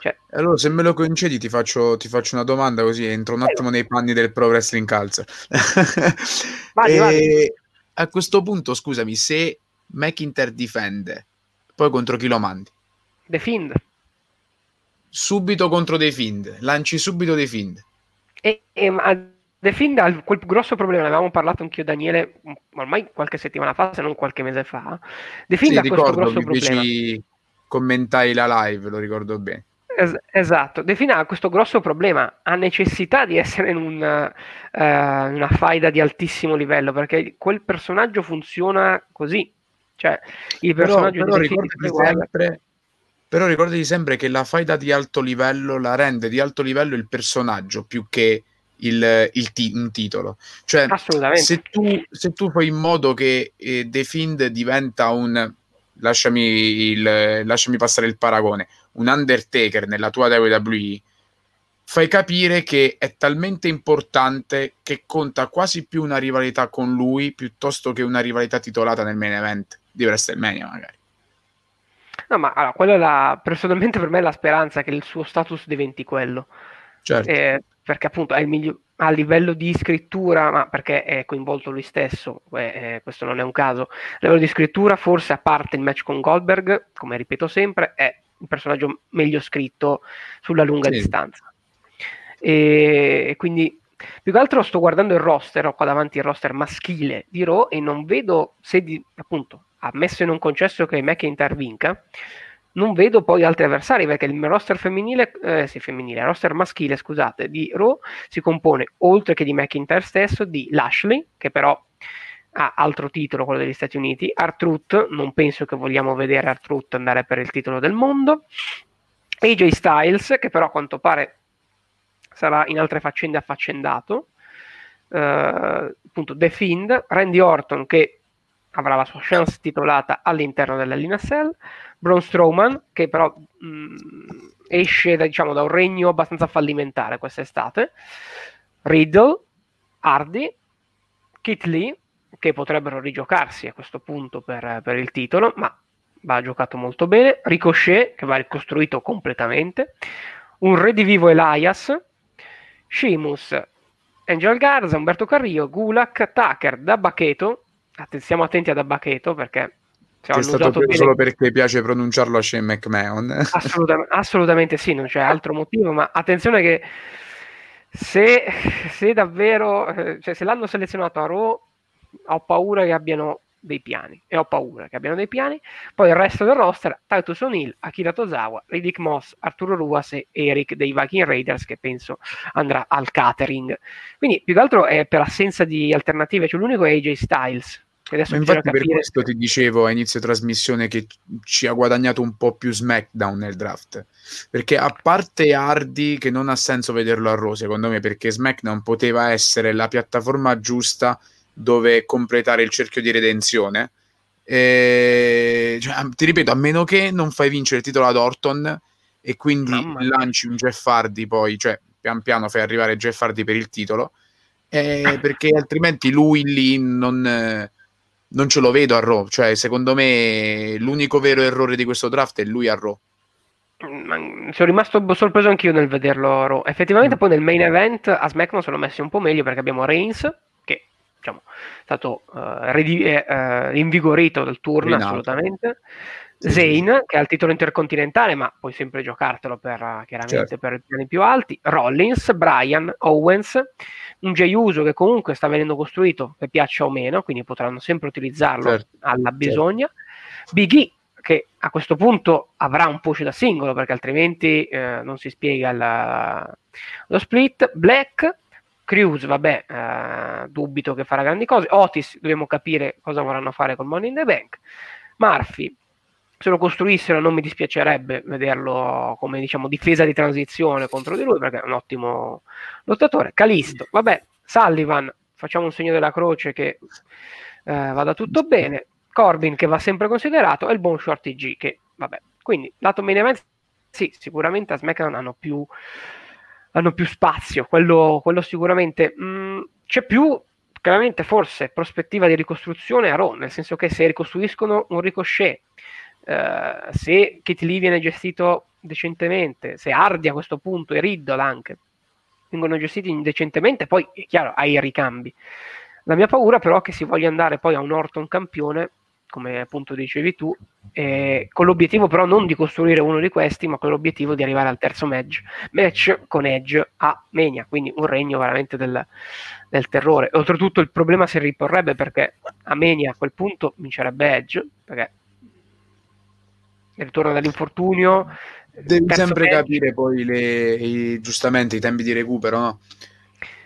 Cioè, Allora, se me lo concedi, ti faccio, ti faccio una domanda così entro un attimo nei panni del Pro Wrestling Culture. Vai, E vai. A questo punto, scusami, se McIntyre difende, poi contro chi lo mandi? The Fiend. Subito contro dei Fiend, lanci subito dei Fiend. E, e, ma The Fiend ha quel grosso problema, ne avevamo parlato anch'io Daniele ormai qualche settimana fa, se non qualche mese fa. The Fiend Sì, ha questo ricordo, grosso mi problema. commentai la live, lo ricordo bene. Es- esatto, De Fina ha questo grosso problema, ha necessità di essere in un, eh, una faida di altissimo livello perché quel personaggio funziona così, cioè il Però, personaggio però di The Fiend ricordati sempre, però ricordati sempre che la faida di alto livello la rende di alto livello il personaggio più che il, il ti- un titolo. Cioè, assolutamente. se tu, se tu fai in modo che eh, The Fiend diventa un lasciami, il, lasciami passare il paragone un Undertaker nella tua WWE fai capire che è talmente importante che conta quasi più una rivalità con lui piuttosto che una rivalità titolata nel main event di WrestleMania magari No, ma allora, quella è la, personalmente per me è la speranza che il suo status diventi quello. certo Eh, perché appunto è il miglio- a livello di scrittura, ma perché è coinvolto lui stesso, eh, eh, questo non è un caso. A livello di scrittura, forse a parte il match con Goldberg, come ripeto sempre, è il personaggio meglio scritto sulla lunga Sì. distanza. E, e quindi più che altro sto guardando il roster, ho qua davanti il roster maschile di Raw e non vedo se di, appunto, ammesso e non concesso che McIntyre vinca, non vedo poi altri avversari perché il roster femminile, eh, sì, femminile, il roster maschile, scusate, di Raw si compone oltre che di McIntyre stesso di Lashley, che però ha altro titolo, quello degli Stati Uniti, Artruth, non penso che vogliamo vedere Artruth andare per il titolo del mondo, AJ Styles, che però a quanto pare sarà in altre faccende affaccendato, eh, appunto The Fiend, Randy Orton che avrà la sua chance titolata all'interno dell'Alina Cell, Braun Strowman che però mh, esce da, diciamo, da un regno abbastanza fallimentare quest'estate, Riddle, Hardy, Kit Lee che potrebbero rigiocarsi a questo punto per, per il titolo, ma va giocato molto bene, Ricochet che va ricostruito completamente, un redivivo Elias, Sheamus, Angel Garza, Umberto Carrillo, Gulak, Tucker, Dabbacheto, Atten- siamo attenti ad Abbacheto perché se che è hanno stato preso bene solo perché piace pronunciarlo a Shane McMahon. Assolutam- assolutamente sì, non c'è altro motivo, ma attenzione che se, se davvero, eh, cioè se l'hanno selezionato a Raw, ho paura che abbiano dei piani, e ho paura che abbiano dei piani, poi il resto del roster, Titus O'Neill, Akira Tozawa, Riddick Moss, Arturo Ruas e Eric dei Viking Raiders che penso andrà al catering. Quindi più che altro è per assenza di alternative, cioè l'unico è AJ Styles, Adesso infatti per questo ti dicevo a inizio trasmissione che ci ha guadagnato un po' più SmackDown nel draft. Perché a parte Hardy, che non ha senso vederlo a Raw, secondo me, perché SmackDown poteva essere la piattaforma giusta dove completare il cerchio di redenzione. E... Cioè, ti ripeto, a meno che non fai vincere il titolo ad Orton e quindi lanci un Jeff Hardy poi, cioè pian piano fai arrivare Jeff Hardy per il titolo, eh, perché altrimenti lui lì non non ce lo vedo a Raw. Cioè, secondo me l'unico vero errore di questo draft è lui a Raw. Sono rimasto sorpreso anch'io nel vederlo a Raw. Effettivamente, mm. poi nel main event a SmackDown l'ho messi un po' meglio perché abbiamo Reigns, che diciamo, è stato uh, redi- uh, invigorito dal turno assolutamente. Zane, che ha il titolo intercontinentale, ma puoi sempre giocartelo per, chiaramente certo. per i piani più alti. Rollins, Brian, Owens, un Jey Uso che comunque sta venendo costruito, che piaccia o meno, quindi potranno sempre utilizzarlo certo. alla certo. bisogna. Certo. Big E, che a questo punto avrà un push da singolo, perché altrimenti eh, non si spiega la, lo split. Black, Cruz, vabbè, eh, dubito che farà grandi cose. Otis, dobbiamo capire cosa vorranno fare col Money in the Bank. Murphy, se lo costruissero non mi dispiacerebbe vederlo come diciamo difesa di transizione contro di lui perché è un ottimo lottatore. Calisto, vabbè, Sullivan facciamo un segno della croce che eh, vada tutto bene. Corbin che va sempre considerato e il buon Shorty G che vabbè, quindi lato main event sì, sicuramente a SmackDown hanno più hanno più spazio, quello, quello sicuramente. Mm, c'è più chiaramente forse prospettiva di ricostruzione a Raw, nel senso che se ricostruiscono un ricochet eh, se Kit Lee viene gestito decentemente, se Hardy a questo punto e Riddle anche vengono gestiti decentemente, poi è chiaro, hai i ricambi. La mia paura però è che si voglia andare poi a un Orton campione, come appunto dicevi tu, eh, con l'obiettivo però non di costruire uno di questi, ma con l'obiettivo di arrivare al terzo match, match con Edge a Mania, quindi un regno veramente del, del terrore. Oltretutto il problema si riporrebbe perché a Mania a quel punto vincerebbe Edge, perché ritorna dall'infortunio. Devi sempre match. capire poi le, i, giustamente i tempi di recupero, no?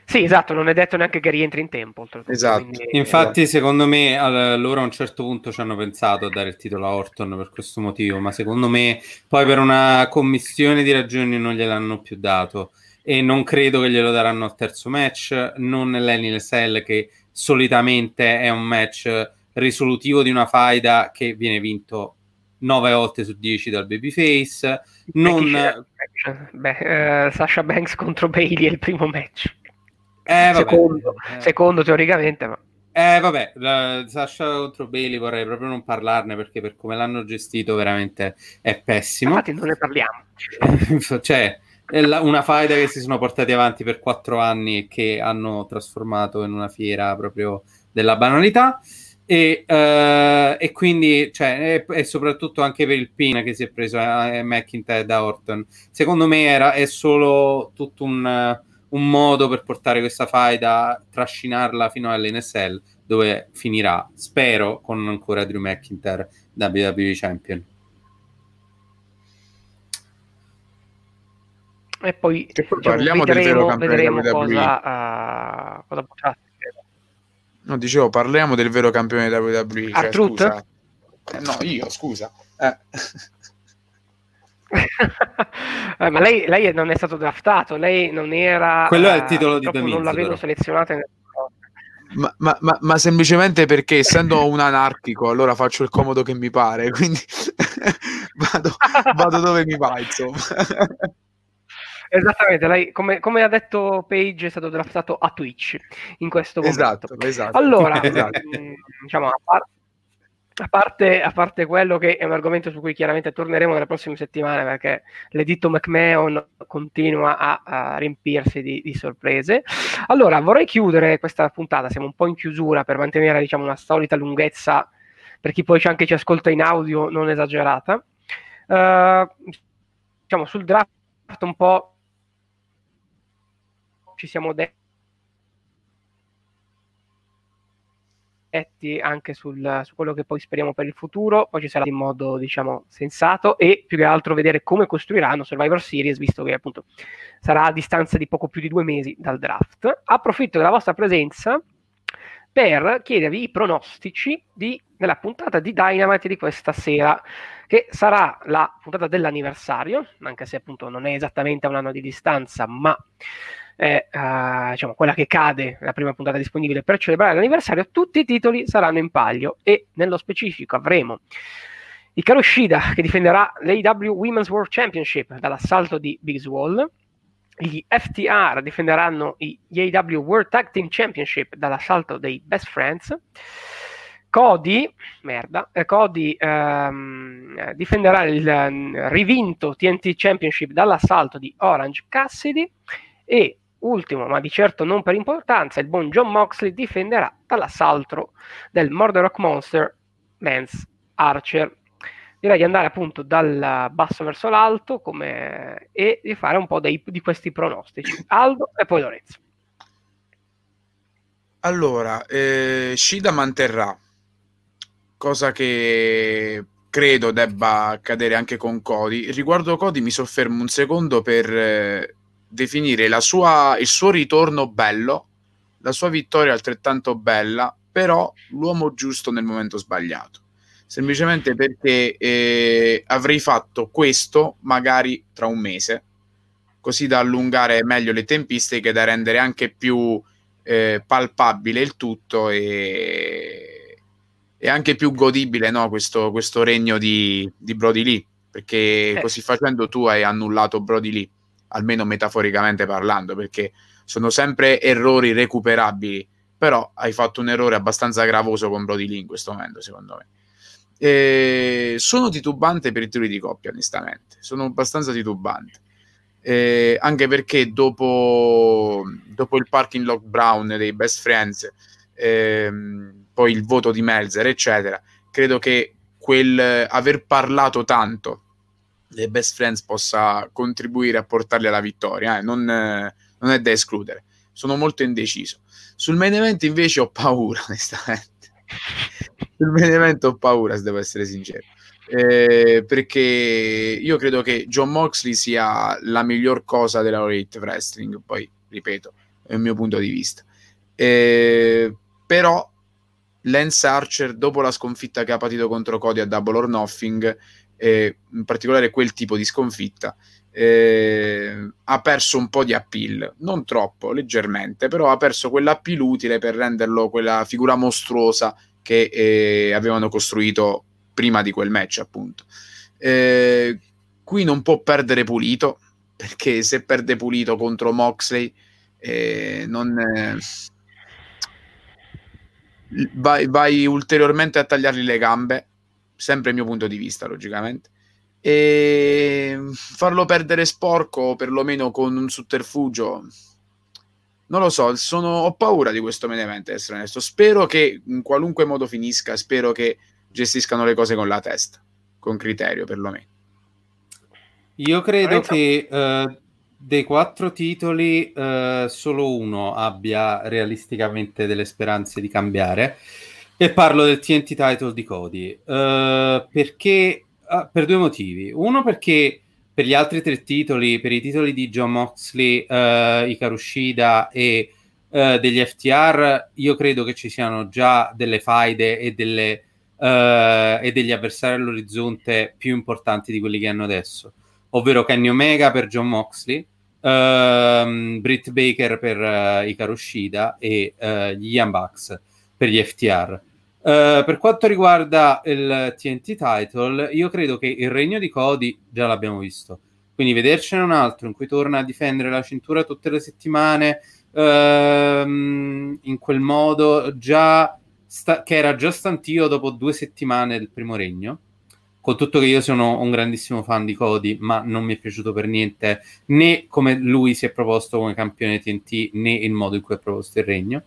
Sì, esatto, non è detto neanche che rientri in tempo. Esatto. Quindi, Infatti, esatto. secondo me, loro a un certo punto ci hanno pensato a dare il titolo a Orton per questo motivo, ma secondo me poi per una commissione di ragioni non gliel'hanno più dato e non credo che glielo daranno al terzo match, non nell'Enil Cell che solitamente è un match risolutivo di una faida che viene vinto 9 volte su 10 dal babyface. Non... Beh, uh, Sasha Banks contro Bailey è il primo match. Eh, secondo, eh. secondo, teoricamente, ma... Eh, vabbè, la, Sasha contro Bailey vorrei proprio non parlarne perché per come l'hanno gestito veramente è pessimo. Infatti non ne parliamo. cioè, la, una faida che si sono portati avanti per quattro anni e che hanno trasformato in una fiera proprio della banalità. E, uh, e quindi, cioè, e, soprattutto anche per il pin che si è preso a, a McIntyre da Orton, secondo me era, è solo tutto un, uh, un modo per portare questa faida, trascinarla fino all'NSL, dove finirà, spero, con ancora Drew McIntyre WWE Champion. E poi, diciamo, parliamo vedremo, del vero vedremo cosa, uh, cosa No, dicevo, parliamo del vero campione della WWE. Cioè, scusa. Eh, no, io, scusa. Eh. eh, ma lei, lei, non è stato draftato, lei non era... Quello è il titolo di Domizio, Non l'avevo selezionato. Ma, ma, ma, ma, semplicemente perché essendo un anarchico allora faccio il comodo che mi pare quindi vado, vado dove mi va insomma Esattamente, lei, come, come, ha detto Page, è stato draftato a Twitch in questo momento. Esatto, esatto. Allora, esatto. Mh, diciamo, a, par- a, parte, a, parte, quello che è un argomento su cui chiaramente torneremo nelle prossime settimane perché l'editto McMahon continua a, a riempirsi di, di, sorprese. Allora, vorrei chiudere questa puntata, siamo un po' in chiusura per mantenere diciamo, una solita lunghezza per chi poi anche ci ascolta in audio non esagerata. Uh, diciamo, sul draft un po' ci siamo detti anche sul, su quello che poi speriamo per il futuro, poi ci sarà in modo diciamo sensato e più che altro vedere come costruiranno Survivor Series, visto che appunto sarà a distanza di poco più di due mesi dal draft. Approfitto della vostra presenza per chiedervi i pronostici di, della puntata di Dynamite di questa sera, che sarà la puntata dell'anniversario, anche se appunto non è esattamente a un anno di distanza, ma è uh, diciamo, quella che cade, la prima puntata disponibile per celebrare l'anniversario. Tutti i titoli saranno in palio e nello specifico avremo Hikaru Shida che difenderà l'AW Women's World Championship dall'assalto di Big Swall, gli FTR difenderanno gli AW World Tag Team Championship dall'assalto dei Best Friends. Cody, merda, eh, Cody ehm, difenderà il eh, rivinto TNT Championship dall'assalto di Orange Cassidy e ultimo, ma di certo non per importanza, il buon John Moxley difenderà dall'assalto del Murder Monster Lance Archer direi di andare appunto dal basso verso l'alto come... e di fare un po' dei, di questi pronostici. Aldo e poi Lorenzo. Allora, eh, Shida manterrà, cosa che credo debba accadere anche con Cody. Riguardo Cody mi soffermo un secondo per eh, definire sua, il suo ritorno bello, la sua vittoria altrettanto bella, però l'uomo giusto nel momento sbagliato semplicemente perché eh, avrei fatto questo magari tra un mese, così da allungare meglio le tempistiche, da rendere anche più eh, palpabile il tutto e, e anche più godibile no? questo, questo, regno di, di Brody Lee, perché eh. così facendo tu hai annullato Brody Lee, almeno metaforicamente parlando, perché sono sempre errori recuperabili, però hai fatto un errore abbastanza gravoso con Brody Lee in questo momento, secondo me. Eh, sono titubante per i titoli di coppia, onestamente. Sono abbastanza titubante. Eh, anche perché dopo, dopo, il parking lot Brown dei Best Friends, ehm, poi il voto di Melzer, eccetera, credo che quel aver parlato tanto dei Best Friends possa contribuire a portarli alla vittoria. Eh? Non, non è da escludere. Sono molto indeciso. Sul main event invece ho paura, onestamente sul main event ho paura, se devo essere sincero. Eh, perché io credo che John Moxley sia la miglior cosa della Elite Wrestling, poi ripeto, è il mio punto di vista. Eh, però Lance Archer, dopo la sconfitta che ha patito contro Cody a Double or Nothing, eh, in particolare quel tipo di sconfitta, eh, ha perso un po' di appeal, non troppo, leggermente, però ha perso quell'appeal utile per renderlo quella figura mostruosa che eh, avevano costruito prima di quel match, appunto. Eh, qui non può perdere pulito, perché se perde pulito contro Moxley, eh, non, eh, vai, vai, ulteriormente a tagliargli le gambe, sempre il mio punto di vista, logicamente. E farlo perdere sporco, o perlomeno con un sotterfugio, non lo so, sono, ho paura di questo main event, essere onesto. Spero che in qualunque modo finisca, spero che gestiscano le cose con la testa, con criterio perlomeno. Io credo che uh, dei quattro titoli uh, solo uno abbia realisticamente delle speranze di cambiare. E parlo del TNT title di Cody. Uh, perché? per due motivi. Uno perché per gli altri tre titoli, per i titoli di John Moxley, uh, Ikaru Shida e uh, degli FTR, io credo che ci siano già delle faide e, delle, uh, e degli avversari all'orizzonte più importanti di quelli che hanno adesso, ovvero Kenny Omega per John Moxley, uh, Britt Baker per uh, Ikaru Shida e gli Young Bucks per gli FTR. Uh, per quanto riguarda il TNT title, io credo che il regno di Cody già l'abbiamo visto. Quindi vedercene un altro in cui torna a difendere la cintura tutte le settimane uh, in quel modo, già sta- che era già stantio dopo due settimane del primo regno. Con tutto che io sono un grandissimo fan di Cody, ma non mi è piaciuto per niente né come lui si è proposto come campione TNT né il modo in cui ha proposto il regno.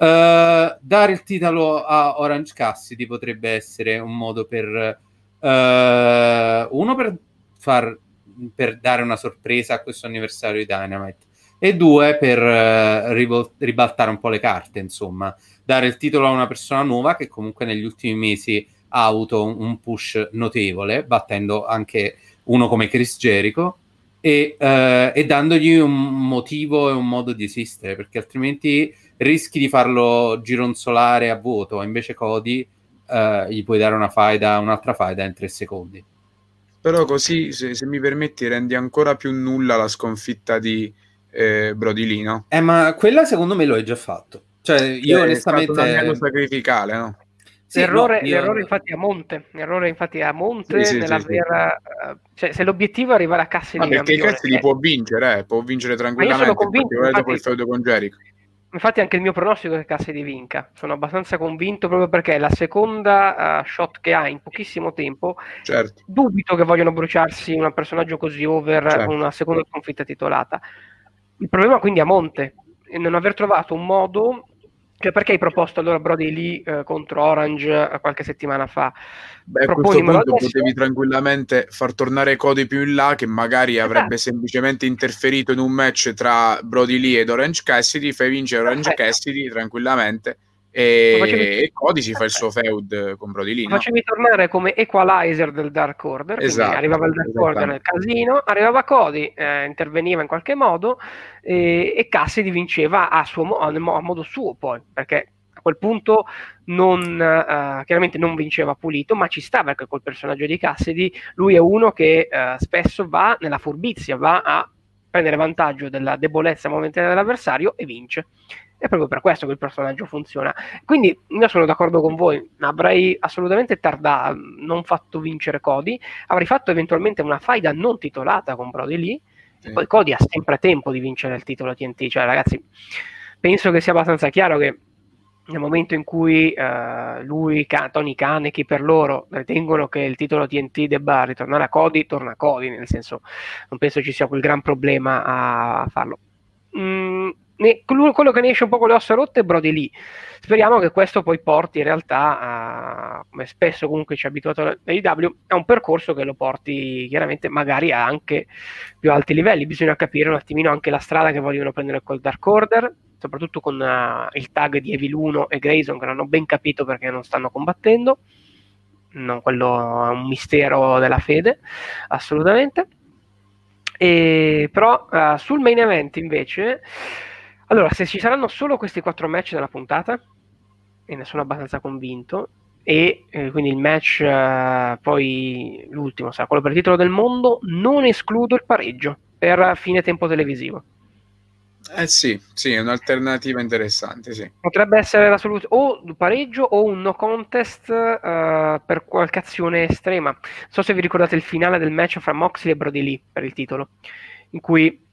Uh, dare il titolo a Orange Cassidy potrebbe essere un modo per uh, uno per far per dare una sorpresa a questo anniversario di Dynamite e due per uh, rivol- ribaltare un po' le carte insomma. Dare il titolo a una persona nuova che comunque negli ultimi mesi ha avuto un, un push notevole battendo anche uno come Chris Jericho e, e dandogli un motivo e un modo di esistere perché altrimenti rischi di farlo gironzolare a vuoto, invece Cody uh, gli puoi dare una faida, un'altra faida in tre secondi. Però così, se, se, mi permetti, rendi ancora più nulla la sconfitta di eh, Brodilino. Eh, ma quella secondo me lo hai già fatto. Cioè, io cioè, onestamente... È stato sacrificale, no? Sì, l'errore, no, io... l'errore, infatti a monte, l'errore infatti a monte sì, nella sì, vera, sì. cioè se l'obiettivo è arrivare a Cassidy Ma perché Cassidy può vincere, eh, può vincere tranquillamente, Ma io sono convinto, infatti, dopo il feudo con Jericho. Infatti anche il mio pronostico è che Cassidy vinca, sono abbastanza convinto proprio perché è la seconda uh, shot che ha in pochissimo tempo, certo. dubito che vogliono bruciarsi un personaggio così over certo. una seconda sconfitta titolata. Il problema quindi a monte, non aver trovato un modo cioè, perché hai proposto allora Brody lì eh, contro Orange eh, qualche settimana fa? Beh, a questo punto adesso... potevi tranquillamente far tornare Cody più in là, che magari esatto. avrebbe semplicemente interferito in un match tra Brody Lee ed Orange Cassidy, fai vincere Orange Perfetto. Cassidy tranquillamente e, facevi... e Cody si fa il suo feud con Brody Lee. No? Facevi tornare come equalizer del Dark Order, esatto, arrivava il Dark Order nel casino, arrivava Cody, eh, interveniva in qualche modo e, e Cassidy vinceva a, suo a modo suo poi, perché a quel punto non, uh, chiaramente non vinceva pulito, ma ci sta perché col personaggio di Cassidy lui è uno che uh, spesso va nella furbizia, va a prendere vantaggio della debolezza momentanea dell'avversario e vince. È proprio per questo che il personaggio funziona. Quindi io sono d'accordo con voi, avrei assolutamente tardato, non fatto vincere Cody, avrei fatto eventualmente una faida non titolata con Brody lì, sì. e poi Cody ha sempre tempo di vincere il titolo TNT, cioè ragazzi, penso che sia abbastanza chiaro che nel momento in cui uh, lui, Tony Khan e chi per loro ritengono che il titolo TNT debba ritornare a Cody, torna a Cody, nel senso non penso ci sia quel gran problema a farlo. Mm, ne, quello che ne esce un po' con le ossa rotte è Brody Lee. Speriamo che questo poi porti in realtà, a, come spesso comunque ci ha abituato l'AEW, a un percorso che lo porti chiaramente magari a anche più alti livelli. Bisogna capire un attimino anche la strada che vogliono prendere col Dark Order, soprattutto con uh, il tag di Evil 1 e Grayson che non ho ben capito perché non stanno combattendo. No, quello è un mistero della fede, assolutamente. E, però uh, sul main event invece allora, se ci saranno solo questi quattro match nella puntata, e ne sono abbastanza convinto, e eh, quindi il match eh, poi l'ultimo sarà quello per il titolo del mondo, non escludo il pareggio per fine tempo televisivo. Eh sì, sì, è un'alternativa interessante, sì. Potrebbe essere la soluzione o un pareggio o un no contest uh, per qualche azione estrema. Non so se vi ricordate il finale del match fra Moxley e Brody Lee per il titolo, in cui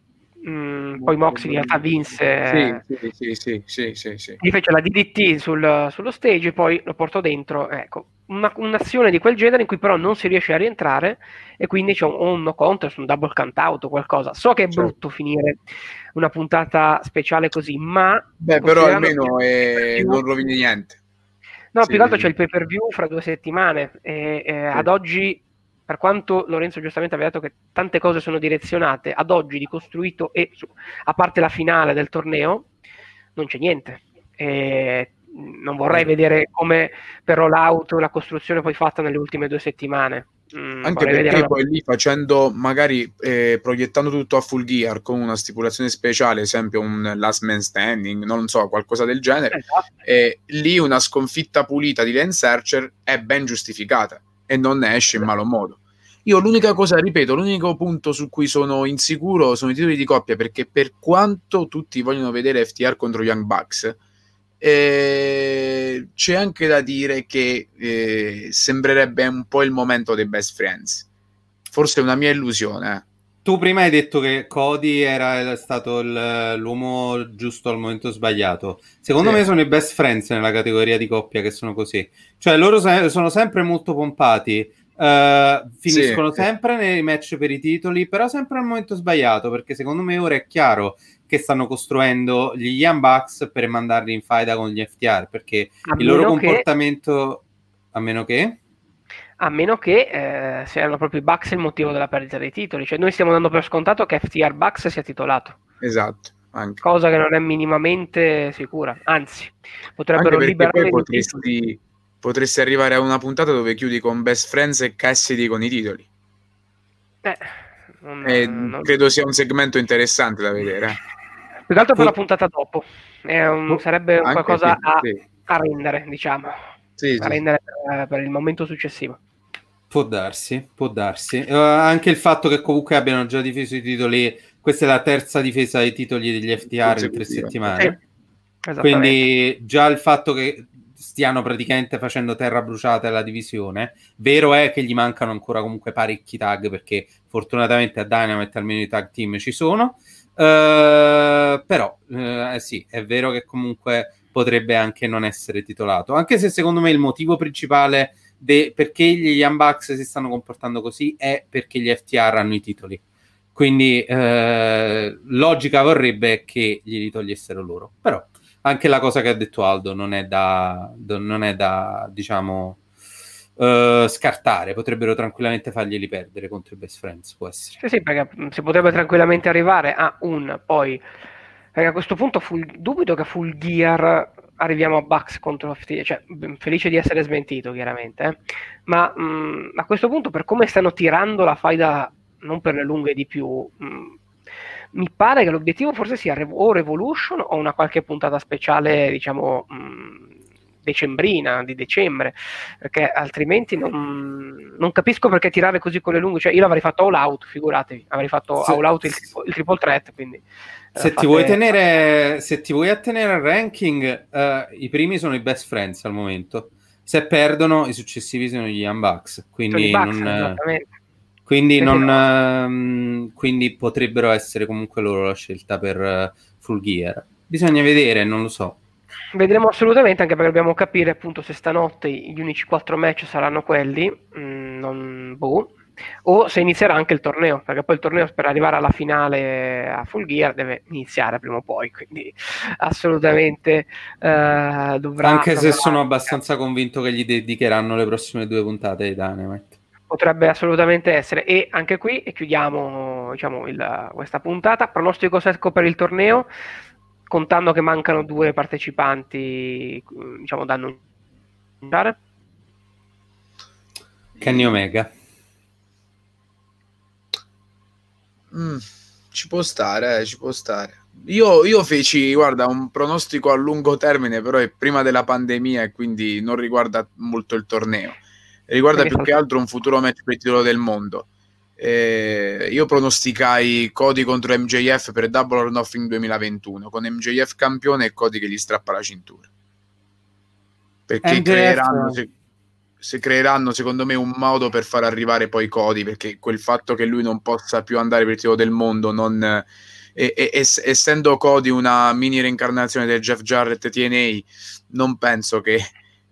Mm, poi Moxley in realtà vinse sì, sì, sì, sì, sì, sì. gli fece la DDT sul, sullo stage e poi lo portò dentro ecco, una, un'azione di quel genere in cui però non si riesce a rientrare e quindi c'è un, un no contest, un double count out o qualcosa so che è certo. brutto finire una puntata speciale così ma beh però almeno è... non rovini niente no sì. più che altro c'è il pay per view fra due settimane e, e sì. ad oggi per quanto Lorenzo giustamente aveva detto che tante cose sono direzionate, ad oggi di costruito e a parte la finale del torneo non c'è niente. E non vorrei vedere come per rollout la costruzione poi fatta nelle ultime due settimane. Mm, Anche perché poi lì facendo magari eh, proiettando tutto a full gear con una stipulazione speciale, esempio un last man standing, non so, qualcosa del genere, esatto. eh, lì una sconfitta pulita di Lance Archer è ben giustificata e non ne esce in malo modo. Io l'unica cosa, ripeto, l'unico punto su cui sono insicuro sono i titoli di coppia, perché per quanto tutti vogliono vedere FTR contro Young Bucks, eh, c'è anche da dire che eh, sembrerebbe un po' il momento dei best friends. Forse è una mia illusione. Tu prima hai detto che Cody era stato il, l'uomo giusto al momento sbagliato. Secondo sì. me sono i best friends nella categoria di coppia che sono così. Cioè loro se- sono sempre molto pompati, uh, finiscono sì. sempre nei match per i titoli, però sempre al momento sbagliato, perché secondo me ora è chiaro che stanno costruendo gli Young Bucks per mandarli in faida con gli FTR, perché a il loro comportamento... Che... A meno che a meno che eh, siano proprio i Bucks il motivo della perdita dei titoli. Cioè, noi stiamo dando per scontato che FTR Bucks sia titolato. Esatto. Anche. Cosa che non è minimamente sicura, anzi, potrebbero liberare potresti, potresti arrivare a una puntata dove chiudi con Best Friends e Cassidy con i titoli. Eh, non, non... Credo sia un segmento interessante da vedere. Più che altro per la puntata dopo. Un, sarebbe Anche qualcosa sì, a, sì. a, rendere, diciamo. Sì, a rendere per, per il momento successivo. Può darsi, può darsi. Uh, anche il fatto che comunque abbiano già difeso i titoli, questa è la terza difesa dei titoli degli FTR in tre settimane. Sì, Quindi già il fatto che stiano praticamente facendo terra bruciata alla divisione. Vero è che gli mancano ancora comunque parecchi tag perché fortunatamente a Dynamite almeno i tag team ci sono. Uh, però uh, sì, è vero che comunque potrebbe anche non essere titolato, anche se secondo me il motivo principale de- perché gli Young Bucks si stanno comportando così è perché gli FTR hanno i titoli. Quindi uh, logica vorrebbe che glieli togliessero loro. Però anche la cosa che ha detto Aldo non è da, non è da diciamo, uh, scartare. Potrebbero tranquillamente farglieli perdere contro i best friends. Può essere. Sì, sì, perché si potrebbe tranquillamente arrivare a un poi. Perché a questo punto full, dubito che Full Gear arriviamo a Bucks contro FT, cioè felice di essere smentito chiaramente, eh? ma mh, a questo punto per come stanno tirando la faida non per le lunghe di più, mh, mi pare che l'obiettivo forse sia o Revolution o una qualche puntata speciale, diciamo, mh, decembrina, di dicembre, perché altrimenti non, non, capisco perché tirare così con le lunghe, cioè io l'avrei fatto all out, figuratevi, avrei fatto se, all out il, il triple threat, quindi... Eh, se, ti vuoi tenere, se ti vuoi attenere al ranking, uh, i primi sono i best friends al momento, se perdono i successivi sono gli Unbucks, quindi Bucks, non... Quindi, non, uh, quindi, potrebbero essere comunque loro la scelta per uh, Full Gear. Bisogna vedere, non lo so. Vedremo assolutamente, anche perché dobbiamo capire appunto se stanotte gli unici quattro match saranno quelli, mm, non, boh, o se inizierà anche il torneo, perché poi il torneo per arrivare alla finale a Full Gear deve iniziare prima o poi, quindi assolutamente uh, dovrà... Anche se sono abbastanza convinto che gli dedicheranno le prossime due puntate di Dynamite potrebbe assolutamente essere. E anche qui, e chiudiamo diciamo, il, questa puntata, pronostico secco per il torneo, contando che mancano due partecipanti diciamo, da annunciare. Kenny Omega. Mm, ci può stare, eh, ci può stare. Io, io, feci, guarda, un pronostico a lungo termine, però è prima della pandemia e quindi non riguarda molto il torneo riguarda più che altro un futuro match per il titolo del mondo. Eh, io pronosticai Cody contro MJF per Double or Nothing 2021 con MJF campione e Cody che gli strappa la cintura perché MJF... creeranno, se, se creeranno secondo me un modo per far arrivare poi Cody perché quel fatto che lui non possa più andare per il titolo del mondo non, e, e, essendo Cody una mini reincarnazione del Jeff Jarrett TNA non penso che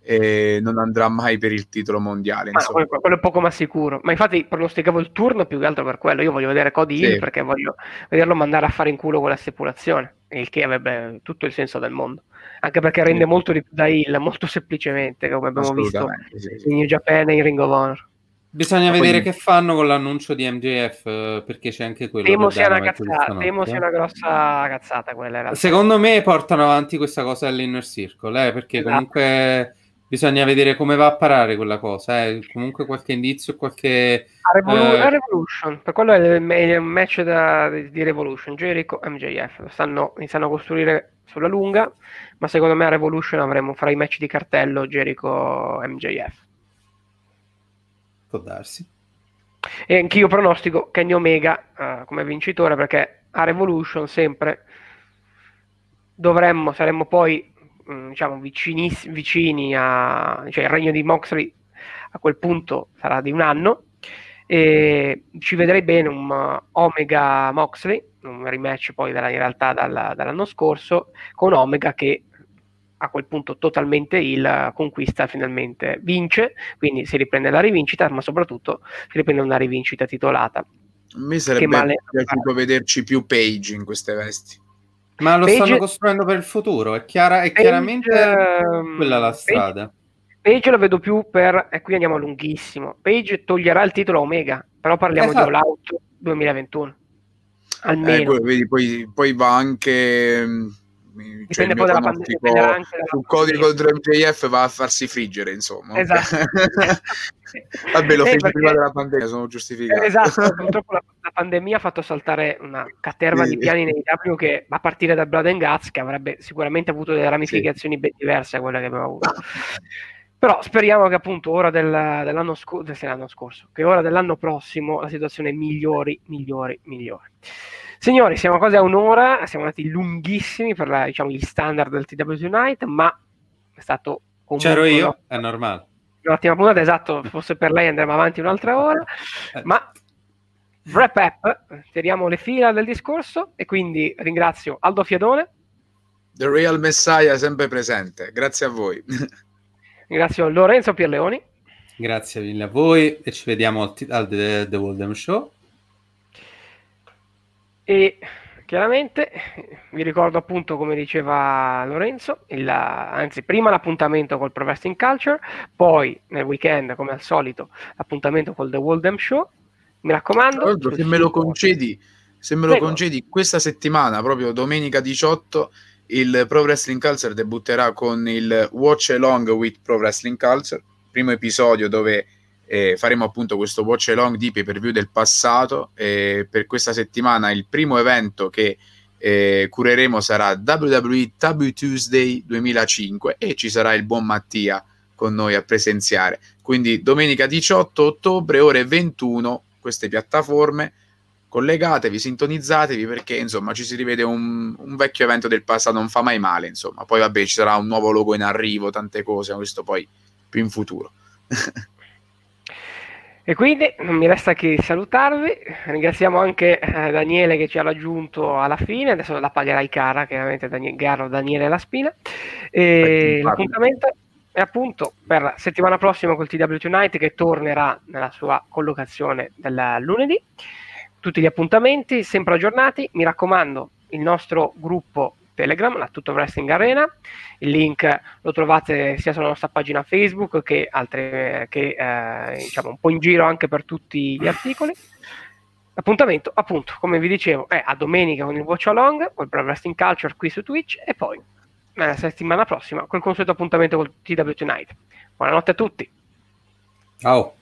e non andrà mai per il titolo mondiale. Ma quello, quello, è poco ma sicuro. Ma infatti pronosticavo il turno più che altro per quello. Io voglio vedere Cody sì. Hill perché voglio vederlo mandare a fare in culo con la stipulazione, il che avrebbe tutto il senso del mondo. Anche perché rende sì. molto di più da Hill, molto semplicemente, come abbiamo visto sì, in New Japan e in Ring of Honor. Bisogna Ma vedere poi... che fanno con l'annuncio di MJF perché c'è anche quello. Temo sia una, cazzata, temo sia una grossa cazzata quella. Secondo me portano avanti questa cosa all'inner circle, eh, perché esatto. comunque Bisogna vedere come va a parare quella cosa. Eh. Comunque qualche indizio, qualche... A Revolu- eh... Revolution, per quello è il, match da, di Revolution, Jericho MJF. Stanno iniziando a costruire sulla lunga, ma secondo me a Revolution avremo fra i match di cartello Jericho MJF. Può darsi. E anch'io pronostico Kenny Omega uh, come vincitore perché a Revolution sempre dovremmo, saremmo poi Mm, diciamo, vicini a, cioè il regno di Moxley a quel punto sarà di un anno e ci vedrei bene un uh, Omega Moxley, un rematch poi della, in realtà dalla, dall'anno scorso, con Omega che a quel punto totalmente il conquista finalmente vince, quindi si riprende la rivincita, ma soprattutto si riprende una rivincita titolata. A me sarebbe piaciuto vederci più Page in queste vesti. Ma lo Page... stanno costruendo per il futuro, è, chiara, è Page, chiaramente uh, quella la strada. Page, Page, lo vedo più per, e qui andiamo lunghissimo, Page toglierà il titolo Omega, però parliamo esatto. di All Out 2021. Almeno. Eh, vedi, poi, poi, va anche... Mm, cioè dipende poi dalla pandemia. Su codice contro MJF va a farsi friggere, insomma. Esatto. Vabbè, lo eh, fece prima della pandemia, sono giustificato. Esatto, purtroppo la, la pandemia ha fatto saltare una caterva sì. di piani nei W che a partire da Blood and Guts che avrebbe sicuramente avuto delle ramificazioni sì. ben diverse a quelle che abbiamo avuto. Però speriamo che appunto ora del, dell'anno, sco- dell'anno scorso, che ora dell'anno prossimo la situazione migliori, migliori, migliori. Signori, siamo quasi a un'ora, siamo andati lunghissimi per la, diciamo, gli standard del TW Unite, ma è stato comunque... C'ero io, è normale. L'ultima puntata, esatto, fosse per lei andremo avanti un'altra ora, eh. ma wrap up, tiriamo le fila del discorso e quindi ringrazio Aldo Fiadone. The Real Messiah sempre presente, grazie a voi. Ringrazio Lorenzo Pierleoni. Grazie mille a voi e ci vediamo al, t- al The, The Waldem Show. E chiaramente vi ricordo appunto come diceva Lorenzo, il, anzi prima l'appuntamento col Pro Wrestling Culture, poi nel weekend come al solito l'appuntamento col The Waldem Show. Mi raccomando. se me lo concedi, se me lo concedi questa settimana, proprio domenica 18, il Pro Wrestling Culture debutterà con il Watch Along with Pro Wrestling Culture, primo episodio dove eh, faremo appunto questo watch along di pay per view del passato. Eh, per questa settimana il primo evento che eh, cureremo sarà WWE W Tuesday 2005 e ci sarà il buon Mattia con noi a presenziare. Quindi domenica 18 ottobre, ore 21, queste piattaforme. Collegatevi, sintonizzatevi perché insomma ci si rivede un, un vecchio evento del passato, non fa mai male. Insomma, poi vabbè, ci sarà un nuovo logo in arrivo, tante cose, questo poi più in futuro. E quindi non mi resta che salutarvi. Ringraziamo anche eh, Daniele che ci ha raggiunto alla fine. Adesso la pagherai cara, chiaramente Daniele, Garro, Daniele La Spina. E l'appuntamento è appunto per la settimana prossima col TW Tonight che tornerà nella sua collocazione del lunedì. Tutti gli appuntamenti sempre aggiornati. Mi raccomando, il nostro gruppo Telegram, la Tutto Wrestling Arena. Il link lo trovate sia sulla nostra pagina Facebook che, altre, che eh, diciamo un po' in giro anche per tutti gli articoli. L'appuntamento, appunto, come vi dicevo, è a domenica con il Watch Along, col Pro Wrestling Culture qui su Twitch e poi la settimana prossima col consueto appuntamento col TW Tonight. Buonanotte a tutti. Ciao.